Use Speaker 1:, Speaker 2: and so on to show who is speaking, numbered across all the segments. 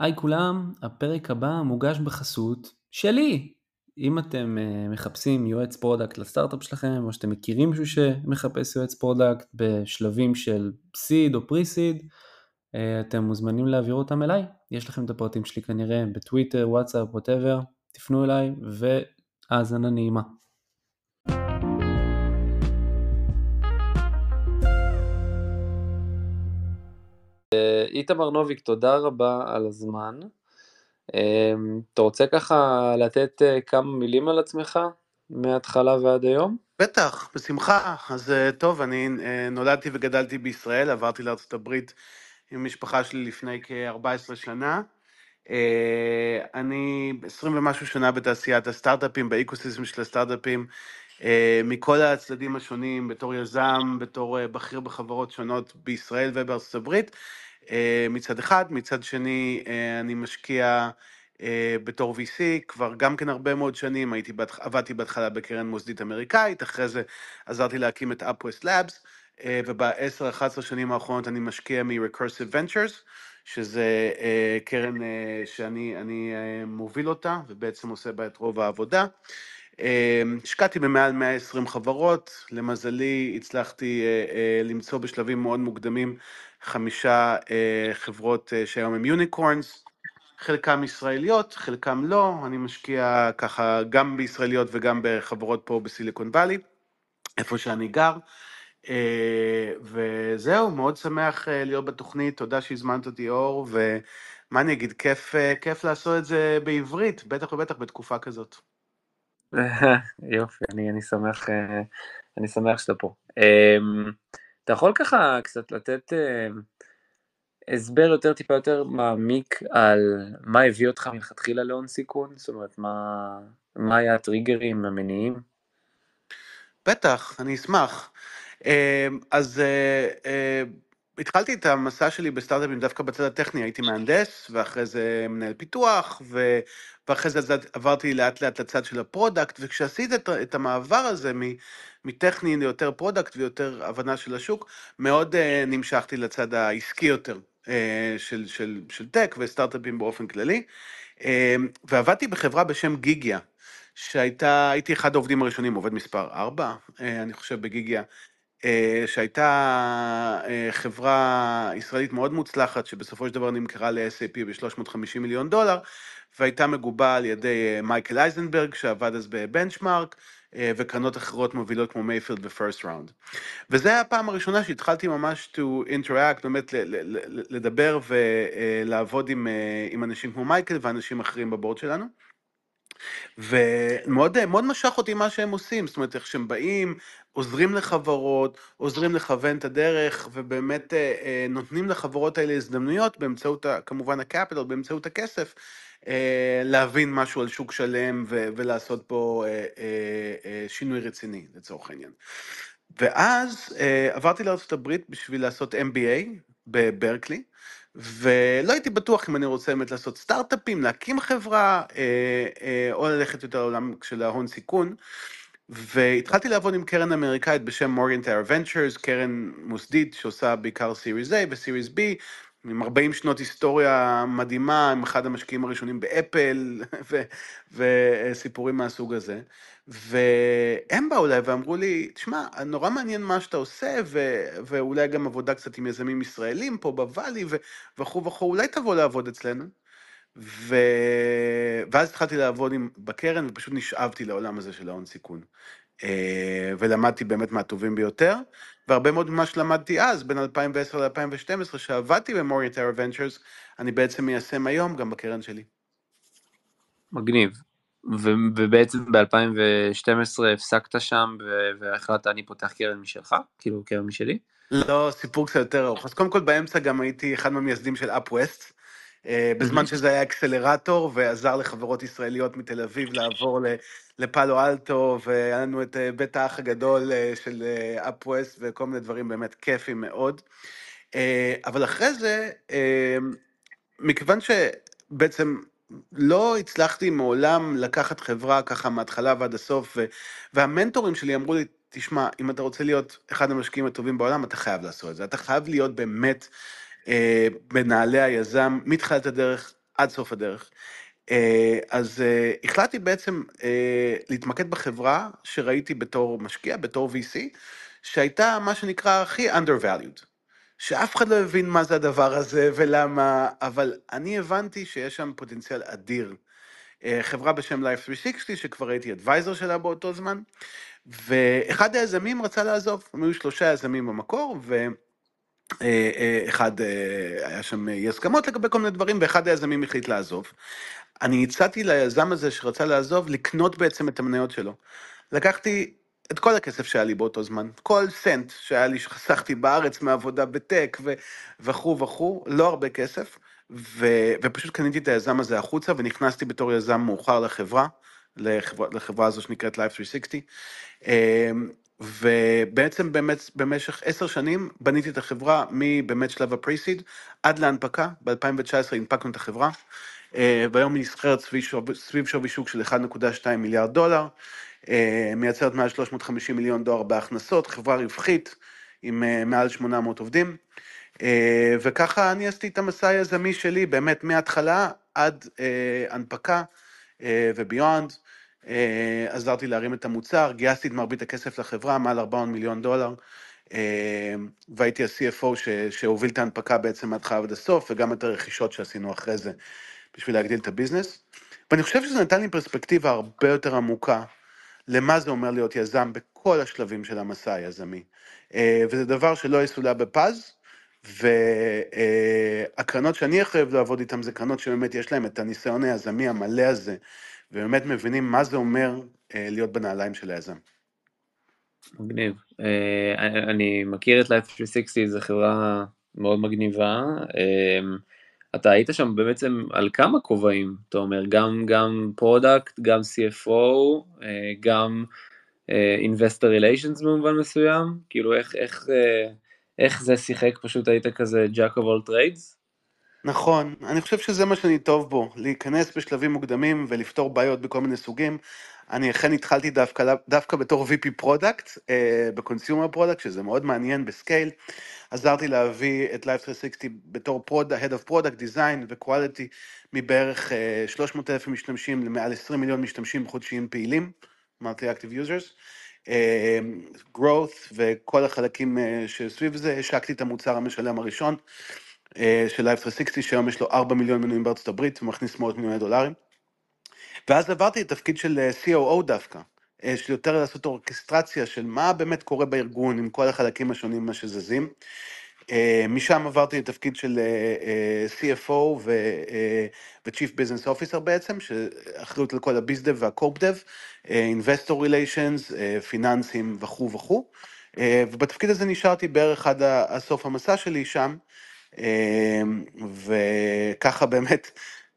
Speaker 1: היי כולם, הפרק הבא מוגש בחסות שלי. אם אתם uh, מחפשים יועץ product לסטארט-אפ שלכם, או שאתם מכירים מישהו שמחפש יועץ product בשלבים של seed או pre-seed, uh, אתם מוזמנים להעביר אותם אליי. יש לכם את הפרטים שלי כנראה בטוויטר, וואטסאפ, whatever, תפנו אליי והאזנה נעימה. איתמר נוביק, תודה רבה על הזמן. אמ, אתה רוצה ככה לתת אה, כמה מילים על עצמך מההתחלה ועד היום?
Speaker 2: בטח, בשמחה. אז אה, טוב, אני נולדתי וגדלתי בישראל, עברתי לארה"ב עם המשפחה שלי לפני כ-14 שנה. אני 20 ומשהו שנה בתעשיית הסטארט-אפים, באקוסיסטם של הסטארט-אפים, מכל הצדדים השונים, בתור יזם, בתור בכיר בחברות שונות בישראל ובארצות הברית. אה, מצד אחד, מצד שני אה, אני משקיע אה, בתור VC כבר גם כן הרבה מאוד שנים, הייתי, עבדתי בהתחלה בקרן מוסדית אמריקאית, אחרי זה עזרתי להקים את UpWest Labs, וב-10-11 שנים האחרונות אני משקיע מ-Recursive Ventures, שזה קרן שאני מוביל אותה, ובעצם עושה בה את רוב העבודה. השקעתי במעל 120 חברות, למזלי הצלחתי למצוא בשלבים מאוד מוקדמים חמישה אה, חברות אה, שהיום הם יוניקורנס, חלקם ישראליות, חלקם לא, אני משקיע ככה גם בישראליות וגם בחברות פה בסיליקון וואלי, איפה שאני גר. אה, וזהו, מאוד שמח אה, להיות בתוכנית, תודה שהזמנת אותי אור, ומה אני אגיד, כיף, אה, כיף לעשות את זה בעברית, בטח ובטח בתקופה כזאת.
Speaker 1: יופי, אני, אני שמח, אה, אני שמח שאתה פה. אמ, אתה יכול ככה קצת לתת אה, הסבר יותר טיפה יותר מעמיק על מה הביא אותך מלכתחילה להון סיכון? זאת אומרת, מה, מה היה הטריגרים, המניעים?
Speaker 2: בטח, אני אשמח. אה, אז אה, התחלתי את המסע שלי בסטארט-אפים דווקא בצד הטכני, הייתי מהנדס, ואחרי זה מנהל פיתוח, ו... ואחרי זה עברתי לאט לאט לצד של ה product, וכשעשית את, את המעבר הזה מטכני ליותר product ויותר הבנה של השוק, מאוד uh, נמשכתי לצד העסקי יותר uh, של, של, של tech וסטארט-אפים באופן כללי, uh, ועבדתי בחברה בשם גיגיה. שהייתה, הייתי אחד העובדים הראשונים, עובד מספר 4, אני חושב, בגיגיה, שהייתה חברה ישראלית מאוד מוצלחת, שבסופו של דבר נמכרה ל-SAP ב-350 מיליון דולר, והייתה מגובה על ידי אה, מייקל אייזנברג, שעבד אז בבנצ'מארק, אה, וקרנות אחרות מובילות כמו מייפילד ופרסט ראונד. וזו הייתה הפעם הראשונה שהתחלתי ממש to interact, באמת לדבר ולעבוד עם, אה, עם אנשים כמו מייקל ואנשים אחרים ב board שלנו. ומאוד מאוד משך אותי מה שהם עושים, זאת אומרת, איך שהם באים, עוזרים לחברות, עוזרים לכוון את הדרך, ובאמת נותנים לחברות האלה הזדמנויות באמצעות, כמובן, ה capital, באמצעות הכסף, אה, להבין משהו על שוק שלם ו- ולעשות פה אה, אה, שינוי רציני לצורך העניין. ואז עברתי לארה"ב בשביל לעשות MBA בברקלי, ולא הייתי בטוח אם אני רוצה באמת לעשות סטארט-אפים, להקים חברה, או ללכת יותר לעולם של ההון סיכון. והתחלתי לעבוד עם קרן אמריקאית בשם מורגן טאר ונצ'רס, קרן מוסדית שעושה בעיקר סיריס A וסיריס B, עם 40 שנות היסטוריה מדהימה, עם אחד המשקיעים הראשונים באפל, וסיפורים מהסוג הזה. והם באו אליי ואמרו לי, תשמע, נורא מעניין מה שאתה עושה, ו- ואולי גם עבודה קצת עם יזמים ישראלים פה בוואלי, וכו' וכו', אולי תבוא לעבוד אצלנו. ו... ואז התחלתי לעבוד עם, בקרן, ופשוט נשאבתי לעולם הזה של ההון סיכון. אה, ולמדתי באמת מהטובים ביותר, והרבה מאוד ממה שלמדתי אז, בין 2010 ל-2012, שעבדתי במוריטר ונצ'רס, אני בעצם מיישם היום גם בקרן שלי.
Speaker 1: מגניב. ו- ובעצם ב-2012 הפסקת שם והחלטת אני פותח קרן משלך? כאילו קרן משלי?
Speaker 2: לא, סיפור קצת יותר ארוך. אז קודם כל באמצע גם הייתי אחד מהמייסדים של אה, בזמן שזה היה אקסלרטור ועזר לחברות ישראליות מתל אביב לעבור לפאלו אלטו, והיה לנו את אה, בית האח הגדול אה, של אפווסט וכל מיני דברים באמת כיפים מאוד. אבל אחרי זה, מכיוון שבעצם לא הצלחתי מעולם לקחת חברה ככה מההתחלה ועד הסוף, והמנטורים שלי אמרו לי, תשמע, אם אתה רוצה להיות אחד המשקיעים הטובים בעולם, אתה חייב לעשות את זה. אתה חייב להיות באמת... בנעלי היזם מתחילת הדרך עד סוף הדרך. אה, אז אה, החלטתי בעצם אה, להתמקד בחברה שראיתי בתור משקיע, בתור VC, שהייתה מה שנקרא הכי undervalued. שאף אחד לא הבין מה זה הדבר הזה ולמה, אבל אני הבנתי שיש שם פוטנציאל אדיר. חברה בשם Life 360, שכבר הייתי אדוויזר שלה באותו זמן, ואחד היזמים רצה לעזוב, הם היו שלושה יזמים במקור, ואחד, היה שם אי הסכמות לגבי כל מיני דברים, ואחד היזמים החליט לעזוב. אני הצעתי ליזם הזה שרצה לעזוב, לקנות בעצם את המניות שלו. לקחתי את כל הכסף שהיה לי באותו זמן, כל סנט שהיה לי, שחסכתי בארץ מעבודה בטק וכו' וכו', לא הרבה כסף, ו, ופשוט קניתי את היזם הזה החוצה ונכנסתי בתור יזם מאוחר לחברה, לחברה, לחברה הזו שנקראת Life 360. ובעצם באמת במשך עשר שנים בניתי את החברה מבאמת שלב הפרייסיד עד להנפקה, ב-2019 הנפקנו את החברה. אה, והיום היא נסחרת סביב שווי שוק של 1.2 מיליארד דולר, אה, מייצרת מעל 350 מיליון דולר בהכנסות, חברה רווחית עם אה, מעל 800 עובדים, וככה אני עשיתי את המסע היזמי שלי באמת מההתחלה עד הנפקה וביונד. עזרתי להרים את המוצר, גייסתי את מרבית הכסף לחברה, מעל 400 מיליון דולר, והייתי ה-CFO שהוביל את ההנפקה בעצם מההתחלה ועד הסוף, וגם את הרכישות שעשינו אחרי זה. בשביל להגדיל את הביזנס, ואני חושב שזה נתן לי פרספקטיבה הרבה יותר עמוקה למה זה אומר להיות יזם בכל השלבים של המסע היזמי. אה, וזה דבר שלא יסולא בפז, והקרנות שאני הכי אוהב לעבוד איתן זה קרנות שבאמת יש להן את הניסיון היזמי המלא הזה, ובאמת מבינים מה זה אומר אה, להיות בנעליים של היזם.
Speaker 3: מגניב. אה, אני מכיר את Life 360, זו חברה מאוד מגניבה. אתה היית שם בעצם על כמה כובעים, אתה אומר, גם, גם product, גם CFO, אה, גם אה, Investor Relations במובן מסוים, כאילו איך, איך, אה, איך זה שיחק, פשוט היית כזה Jack of all trades?
Speaker 2: נכון, אני חושב שזה מה שאני טוב בו, להיכנס בשלבים מוקדמים ולפתור בעיות בכל מיני סוגים. אני אכן התחלתי דווקא, דווקא בתור VP product, ב consumer product, שזה מאוד מעניין ב scale. עזרתי להביא את Life 360 בתור prod, Head of Product Design ו-Quality מבערך 300 אלף משתמשים למעל 20 מיליון משתמשים חודשיים פעילים, Monthly Active Users. growth וכל החלקים שסביב זה, השקתי את המוצר המשלם הראשון של Life 360, שהיום יש לו 4 מיליון מנויים בארצות הברית ומכניס מאות מיליוני דולרים. ואז עברתי לתפקיד של COO דווקא, של יותר לעשות אורקסטרציה של מה באמת קורה בארגון עם כל החלקים השונים שזזים. משם עברתי לתפקיד של CFO ו-Chief Business Officer בעצם, שאחריות על כל ה-BizDev וה-CorpDev, Investor Relations, פיננסים וכו' וכו'. ובתפקיד הזה נשארתי בערך עד הסוף המסע שלי שם, וככה באמת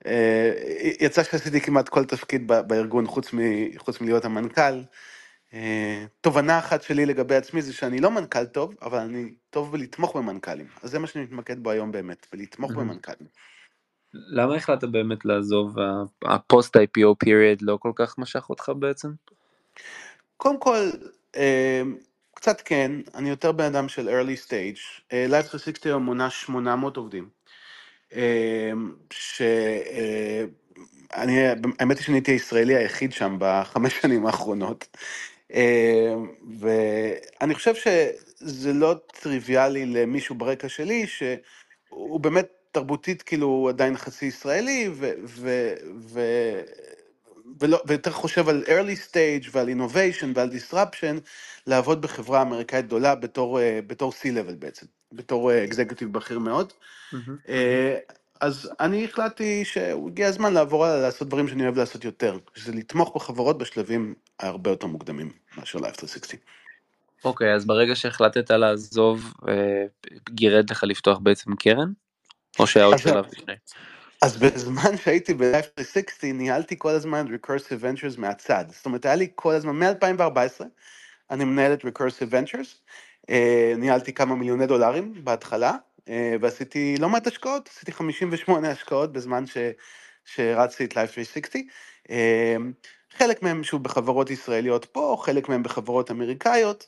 Speaker 2: אה, יצא שעשיתי כמעט כל תפקיד בארגון חוץ, מ, חוץ מלהיות המנכ"ל. אה, תובנה אחת שלי לגבי עצמי זה שאני לא מנכ"ל טוב, אבל אני טוב בלתמוך במנכ"לים. אז זה מה שאני מתמקד בו היום באמת, בלתמוך במנכ"לים.
Speaker 3: למה החלטת באמת לעזוב, הפוסט IPO period לא כל כך משך אותך בעצם?
Speaker 2: קודם כל, אה, קצת כן, אני יותר בן אדם של early stage. Life 360 מונה 800 עובדים. אמ, שאני, אה, האמת היא שאני הייתי הישראלי היחיד שם בחמש שנים האחרונות. ואני חושב שזה לא טריוויאלי למישהו ברקע שלי, שהוא באמת תרבותית כאילו עדיין חצי ישראלי, ו, ו, ו, ולא, ויותר חושב על early stage ועל innovation ועל disruption, לעבוד בחברה אמריקאית גדולה בתור, אה, בתור C-level בעצם, בתור אקזקוטיב אה, בכיר מאוד. Mm-hmm. אז אני החלטתי שהגיע הזמן לעבור הלאה לעשות דברים שאני אוהב לעשות יותר, שזה לתמוך בחברות בשלבים הרבה יותר מוקדמים מאשר Life 360.
Speaker 3: אוקיי, okay, אז ברגע שהחלטת לעזוב, גירד לך לפתוח בעצם קרן? או שהיה עוד שלב לפני?
Speaker 2: אז בזמן שהייתי ב-Life 360 ניהלתי כל הזמן את Recursive Ventures מהצד. זאת אומרת, היה לי כל הזמן, מ-2014, אני מנהל את Recursive Ventures, אה, ניהלתי כמה מיליוני דולרים בהתחלה, אה, ועשיתי לא מעט השקעות, עשיתי 58 השקעות בזמן ש, שרצתי את Life 360. אה, חלק מהם שוב בחברות ישראליות פה, חלק מהם בחברות אמריקאיות,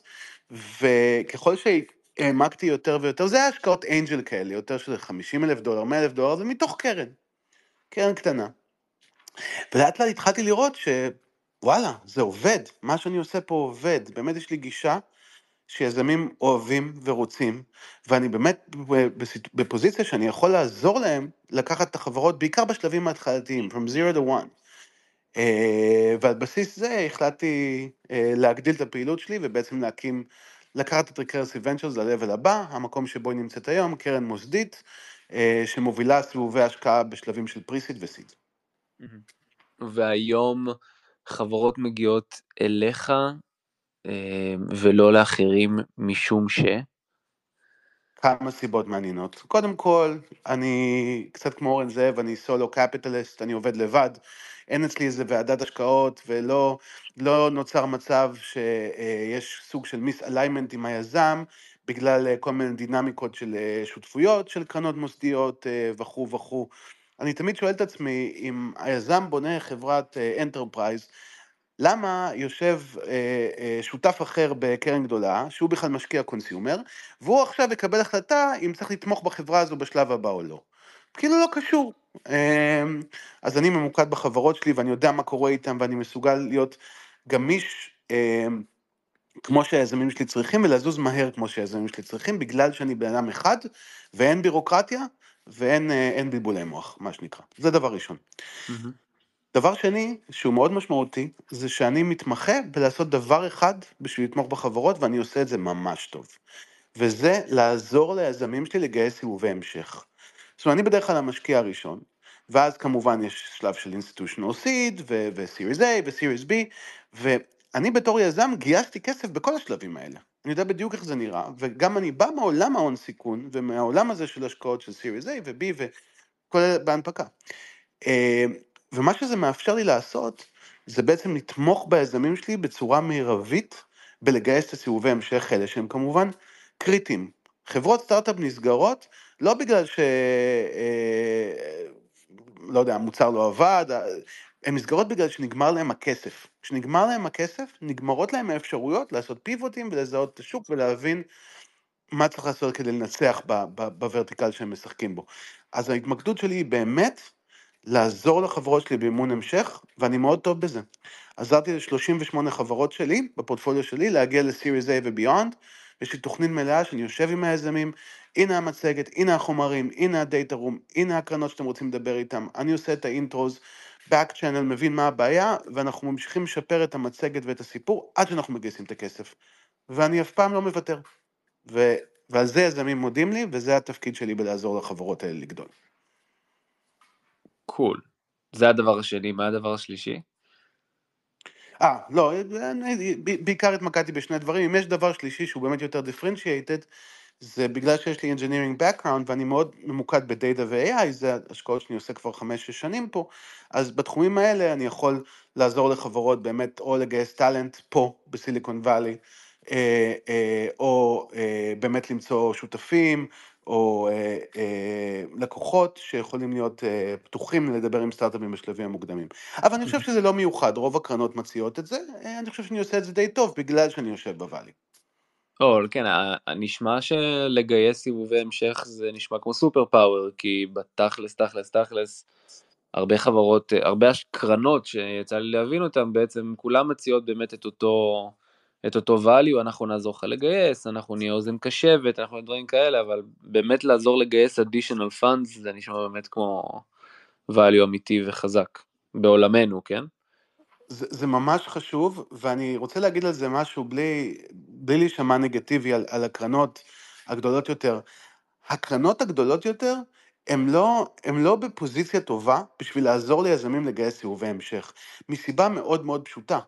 Speaker 2: וככל שהעמקתי יותר ויותר, זה היה השקעות אנג'ל כאלה, יותר של 50 אלף דולר, 100 אלף דולר, זה מתוך קרן. קרן קטנה. ולאט לאט התחלתי לראות שוואלה, זה עובד, מה שאני עושה פה עובד, באמת יש לי גישה שיזמים אוהבים ורוצים, ואני באמת בפוזיציה שאני יכול לעזור להם לקחת את החברות, בעיקר בשלבים ההתחלתיים, from zero to one. אה, ועל בסיס זה החלטתי אה, להגדיל את הפעילות שלי ובעצם להקים, לקחת את Recursive Ventures ל-level הבא, המקום שבו היא נמצאת היום, קרן מוסדית, שמובילה סיבובי השקעה בשלבים של pre-seed ו seed.
Speaker 3: והיום חברות מגיעות אליך ולא לאחרים משום ש?
Speaker 2: כמה סיבות מעניינות. קודם כל, אני קצת כמו אורן זאב, אני solo capitalist, אני עובד לבד. אין אצלי איזה ועדת השקעות, ולא לא נוצר מצב שיש סוג של misalignment עם היזם, בגלל כל מיני דינמיקות של אה, שותפויות, של קרנות מוסדיות אה, וכו' וכו'. אני תמיד שואל את עצמי, אם היזם בונה חברת enterprise, למה יושב אה, אה, שותף אחר בקרן גדולה, שהוא בכלל משקיע consumer, והוא עכשיו יקבל החלטה אם צריך לתמוך בחברה הזו בשלב הבא או לא. כאילו לא קשור. אה, אז אני ממוקד בחברות שלי ואני יודע מה קורה איתם ואני מסוגל להיות גמיש אה, כמו שהיזמים שלי צריכים ולזוז מהר כמו שהיזמים שלי צריכים, בגלל שאני בן אדם אחד ואין בירוקרטיה ואין אה, בלבולי מוח, מה שנקרא. זה דבר ראשון. Mm-hmm. דבר שני, שהוא מאוד משמעותי, זה שאני מתמחה בלעשות דבר אחד בשביל לתמוך בחברות, ואני עושה את זה ממש טוב. וזה לעזור ליזמים שלי לגייס סיבובי המשך. זאת אומרת, אני בדרך כלל המשקיע הראשון, ואז כמובן יש שלב של institutional seed, ו-series A ו-series B, ואני בתור יזם גייסתי כסף בכל השלבים האלה. אני יודע בדיוק איך זה נראה, וגם אני בא מעולם ההון סיכון, ומהעולם הזה של השקעות של series A ו-B, וכל בהנפקה. אה, ומה שזה מאפשר לי לעשות, זה בעצם לתמוך ביזמים שלי בצורה מרבית בלגייס את הסיבובי המשך האלה, שהם כמובן קריטיים. חברות סטארט-אפ נסגרות לא בגלל ש... אה, לא יודע, המוצר לא עבד, הן נסגרות בגלל שנגמר להם הכסף. כשנגמר להם הכסף, נגמרות להם האפשרויות לעשות פיבוטים ולזהות את השוק ולהבין מה צריך לעשות כדי לנצח בוורטיקל שהם משחקים בו. אז ההתמקדות שלי היא באמת לעזור לחברות שלי באימון המשך, ואני מאוד טוב בזה. עזרתי ל-38 חברות שלי, בפורטפוליו שלי, להגיע ל-Series A ו-Beyond. יש לי תוכנית מלאה שאני יושב עם היזמים, הנה המצגת, הנה החומרים, הנה הדאטה רום, הנה הקרנות שאתם רוצים לדבר איתם, אני עושה את האינטרוז, back channel, מבין מה הבעיה, ואנחנו ממשיכים לשפר את המצגת ואת הסיפור עד שאנחנו מגייסים את הכסף. ואני אף פעם לא מוותר. ו... ועל זה יזמים מודים לי, וזה התפקיד שלי בלעזור לחברות האלה לגדול.
Speaker 3: קול. זה הדבר השני, מה הדבר השלישי?
Speaker 2: אה, לא, בעיקר התמקדתי בשני דברים. אם יש דבר שלישי שהוא באמת יותר differentiated, זה בגלל שיש לי engineering background ואני מאוד ממוקד בדאטה ו-AI, זה השקעות שאני עושה כבר חמש-שש שנים פה, אז בתחומים האלה אני יכול לעזור לחברות באמת או לגייס טאלנט פה בסיליקון וואלי, אה, אה, או אה, באמת למצוא שותפים, או לקוחות שיכולים להיות פתוחים לדבר עם סטארט-אפים בשלבים המוקדמים. אבל אני חושב שזה לא מיוחד, רוב הקרנות מציעות את זה, אני חושב שאני עושה את זה די טוב בגלל שאני יושב בוואלי.
Speaker 3: או, כן, נשמע שלגייס סיבובי המשך זה נשמע כמו סופר פאוור, כי בתכלס, תכלס, תכלס, הרבה חברות, הרבה קרנות שיצא לי להבין אותן, בעצם כולן מציעות באמת את אותו... את אותו value, אנחנו נעזור לך לגייס, אנחנו נהיה אוזן קשבת, אנחנו דברים כאלה, אבל באמת לעזור לגייס additional funds זה נשמע באמת כמו value אמיתי וחזק, בעולמנו, כן?
Speaker 2: זה, זה ממש חשוב, ואני רוצה להגיד על זה משהו בלי, בלי להישמע נגטיבי על, על הקרנות הגדולות יותר. הקרנות הגדולות יותר, הן לא, לא בפוזיציה טובה בשביל לעזור ליזמים לגייס סיבובי המשך, מסיבה מאוד מאוד פשוטה.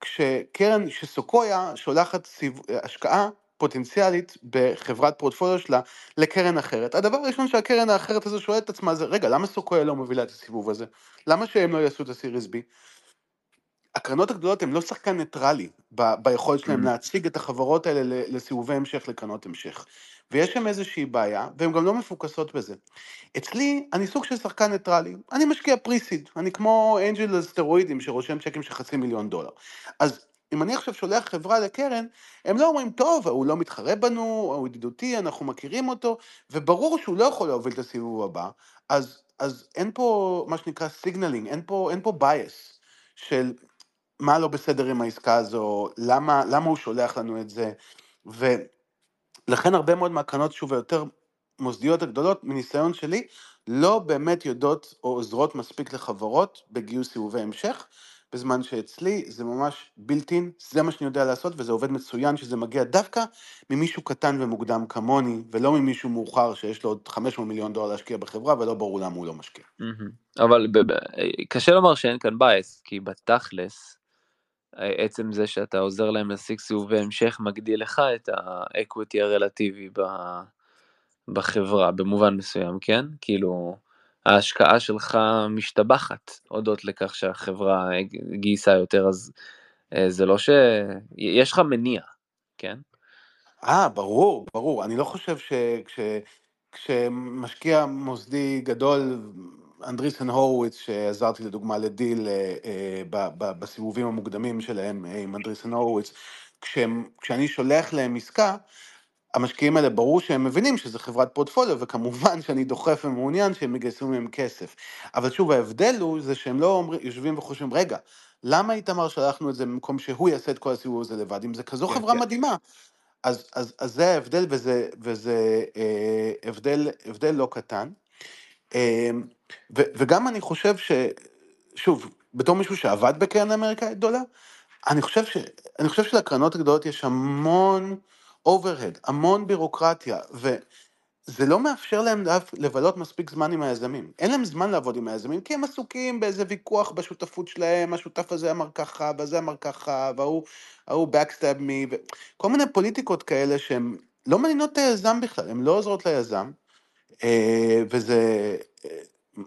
Speaker 2: כשקרן, שסוקויה שולחת סיב... השקעה פוטנציאלית בחברת פורטפוליו שלה לקרן אחרת. הדבר הראשון שהקרן האחרת הזו שואלת את עצמה זה, רגע, למה סוקויה לא מובילה את הסיבוב הזה? למה שהם לא יעשו את ה Series B? הקרנות הגדולות הן לא שחקן ניטרלי ב- ביכולת שלהם mm. להציג את החברות האלה לסיבובי המשך, לקרנות המשך. ויש שם איזושהי בעיה, והן גם לא מפוקסות בזה. אצלי, אני סוג של שחקן ניטרלי, אני משקיע pre-seed, אני כמו angel סטרואידים שרושם צ'קים של חצי מיליון דולר. אז אם אני עכשיו שולח חברה לקרן, הם לא אומרים, טוב, הוא לא מתחרה בנו, הוא ידידותי, אנחנו מכירים אותו, וברור שהוא לא יכול להוביל את הסיבוב הבא, אז אז אין פה מה שנקרא signaling, אין פה, אין פה bias של מה לא בסדר עם העסקה הזו, למה, למה הוא שולח לנו את זה, ולכן הרבה מאוד מהקרנות, שוב, היותר מוסדיות הגדולות, מניסיון שלי, לא באמת יודעות או עוזרות מספיק לחברות בגיוס סיבובי המשך, בזמן שאצלי זה ממש built-in, זה מה שאני יודע לעשות וזה עובד מצוין שזה מגיע דווקא ממישהו קטן ומוקדם כמוני, ולא ממישהו מאוחר שיש לו עוד 500 מיליון דולר להשקיע בחברה ולא ברור למה הוא לא משקיע.
Speaker 3: אבל קשה לומר שאין כאן bias, כי בתכלס, עצם זה שאתה עוזר להם להשיג סיבובי המשך מגדיל לך את ה equity הרלטיבי בחברה במובן מסוים, כן? כאילו, ההשקעה שלך משתבחת הודות לכך שהחברה גייסה יותר, אז אה, זה לא ש... יש לך מניע, כן?
Speaker 2: אה, ברור, ברור. אני לא חושב שכשמשקיע מוסדי גדול, אנדריסן הורוביץ, שעזרתי לדוגמה לדיל אה, אה, בסיבובים המוקדמים שלהם עם אנדריסן הורוביץ, כשאני שולח להם עסקה, המשקיעים האלה, ברור שהם מבינים שזה חברת פורטפוליו, וכמובן שאני דוחף ומעוניין שהם יגייסו מהם כסף. אבל שוב, ההבדל הוא זה שהם לא אומר, יושבים וחושבים, רגע, למה איתמר שלחנו את זה במקום שהוא יעשה את כל הסיבוב הזה לבד, אם זה כזו כן, חברה כן. מדהימה? אז, אז, אז זה ההבדל, וזה, וזה אה, הבדל, הבדל לא קטן. אה, ו, וגם אני חושב ש... שוב, בתור מישהו שעבד בקרן אמריקאית גדולה, אני חושב, ש, אני חושב שלקרנות הגדולות יש המון... אוברהד, המון בירוקרטיה, וזה לא מאפשר להם לבלות מספיק זמן עם היזמים. אין להם זמן לעבוד עם היזמים, כי הם עסוקים באיזה ויכוח בשותפות שלהם, השותף הזה אמר ככה, וזה אמר ככה, וההוא backstab me, וכל מיני פוליטיקות כאלה שהן לא מעניינות את היזם בכלל, הן לא עוזרות ליזם, אה, וזה אה,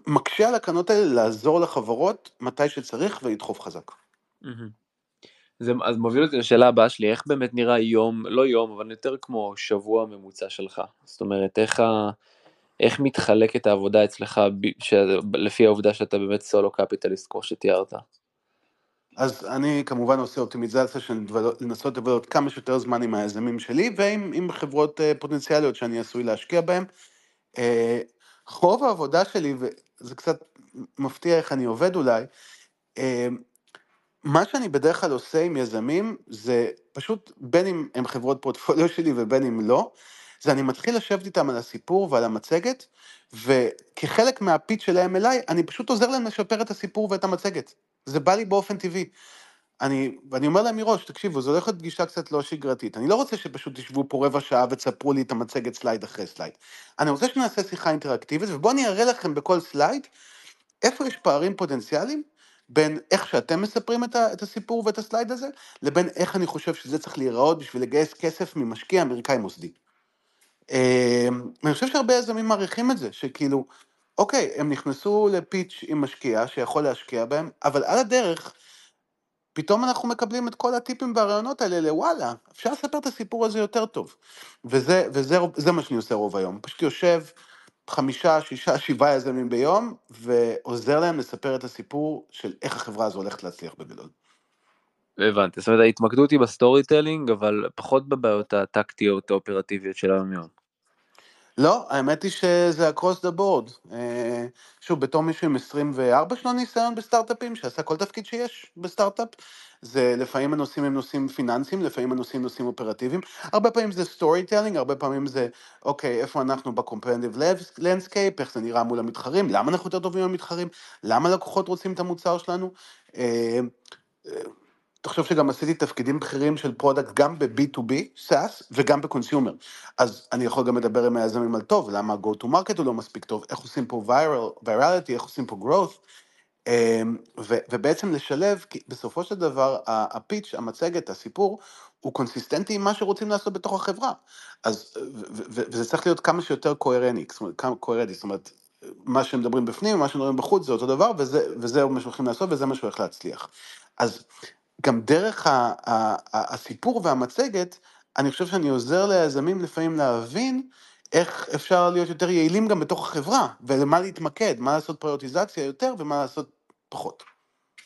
Speaker 2: מקשה על הקרנות האלה לעזור לחברות מתי שצריך ולדחוף חזק.
Speaker 3: זה אז מוביל אותי לשאלה הבאה שלי, איך באמת נראה יום, לא יום, אבל יותר כמו שבוע ממוצע שלך? זאת אומרת, איך, ה, איך מתחלקת העבודה אצלך ש, לפי העובדה שאתה באמת סולו קפיטליסט כמו שתיארת?
Speaker 2: אז אני כמובן עושה אופטימיזציה של לנסות לבלות כמה שיותר זמן עם היזמים שלי ועם חברות אה, פוטנציאליות שאני עשוי להשקיע בהן. רוב העבודה שלי, וזה קצת מפתיע איך אני עובד אולי, אה, מה שאני בדרך כלל עושה עם יזמים, זה פשוט, בין אם הם חברות פורטפוליו שלי ובין אם לא, זה אני מתחיל לשבת איתם על הסיפור ועל המצגת, וכחלק מה pitch שלהם אליי, אני פשוט עוזר להם לשפר את הסיפור ואת המצגת. זה בא לי באופן טבעי. אני, ואני אומר להם מראש, תקשיבו, זו הולכת להיות פגישה קצת לא שגרתית. אני לא רוצה שפשוט תשבו פה רבע שעה ותספרו לי את המצגת slide אחרי slide. אני רוצה שנעשה שיחה אינטראקטיבית, ובואו אני אראה לכם בכל slide איפה יש פערים פוטנציאליים, בין איך שאתם מספרים את, ה, את הסיפור ואת ה slide הזה, לבין איך אני חושב שזה צריך להיראות בשביל לגייס כסף ממשקיע אמריקאי מוסדי. אמ, אני חושב שהרבה יזמים מעריכים את זה, שכאילו, אוקיי, הם נכנסו ל pitch עם משקיע שיכול להשקיע בהם, אבל על הדרך, פתאום אנחנו מקבלים את כל הטיפים והרעיונות האלה לוואלה, אפשר לספר את הסיפור הזה יותר טוב. וזה, וזה מה שאני עושה רוב היום, פשוט יושב, חמישה, שישה, שבעה יזמים ביום, ועוזר להם לספר את הסיפור של איך החברה הזו הולכת להצליח בגדול.
Speaker 3: הבנתי, זאת אומרת ההתמקדות היא ב storytelling, אבל פחות בבעיות הטקטיות האופרטיביות של היום יום.
Speaker 2: לא, האמת היא שזה across the board. אה, שוב, בתור מישהו עם 24 שנות ניסיון בסטארט-אפים, שעשה כל תפקיד שיש בסטארט-אפ, זה לפעמים הנושאים הם נושאים פיננסיים, לפעמים הנושאים נושאים אופרטיביים, הרבה פעמים זה storytelling, הרבה פעמים זה, אוקיי, איפה אנחנו ב-competitive landscape, איך זה נראה מול המתחרים, למה אנחנו יותר טובים מהמתחרים, למה לקוחות רוצים את המוצר שלנו. תחשוב שגם עשיתי תפקידים בכירים של product גם ב-B2B, SaaS, וגם ב consumer. אז אני יכול גם לדבר עם היזמים על טוב, למה go to market הוא לא מספיק טוב, איך עושים פה viral, virality, איך עושים פה growth, אמ, ו, ובעצם לשלב, כי בסופו של דבר הפיץ', המצגת, הסיפור, הוא קונסיסטנטי עם מה שרוצים לעשות בתוך החברה. אז, ו, ו, וזה צריך להיות כמה שיותר קוהרני, זאת אומרת, מה שהם מדברים בפנים ומה שהם מדברים בחוץ זה אותו דבר, וזה, וזה מה שהולכים לעשות וזה מה שהולך להצליח. אז גם דרך ה, ה, ה, הסיפור והמצגת, אני חושב שאני עוזר ליזמים לפעמים להבין איך אפשר להיות יותר יעילים גם בתוך החברה, ולמה להתמקד, מה לעשות פריוטיזציה יותר ומה לעשות פחות.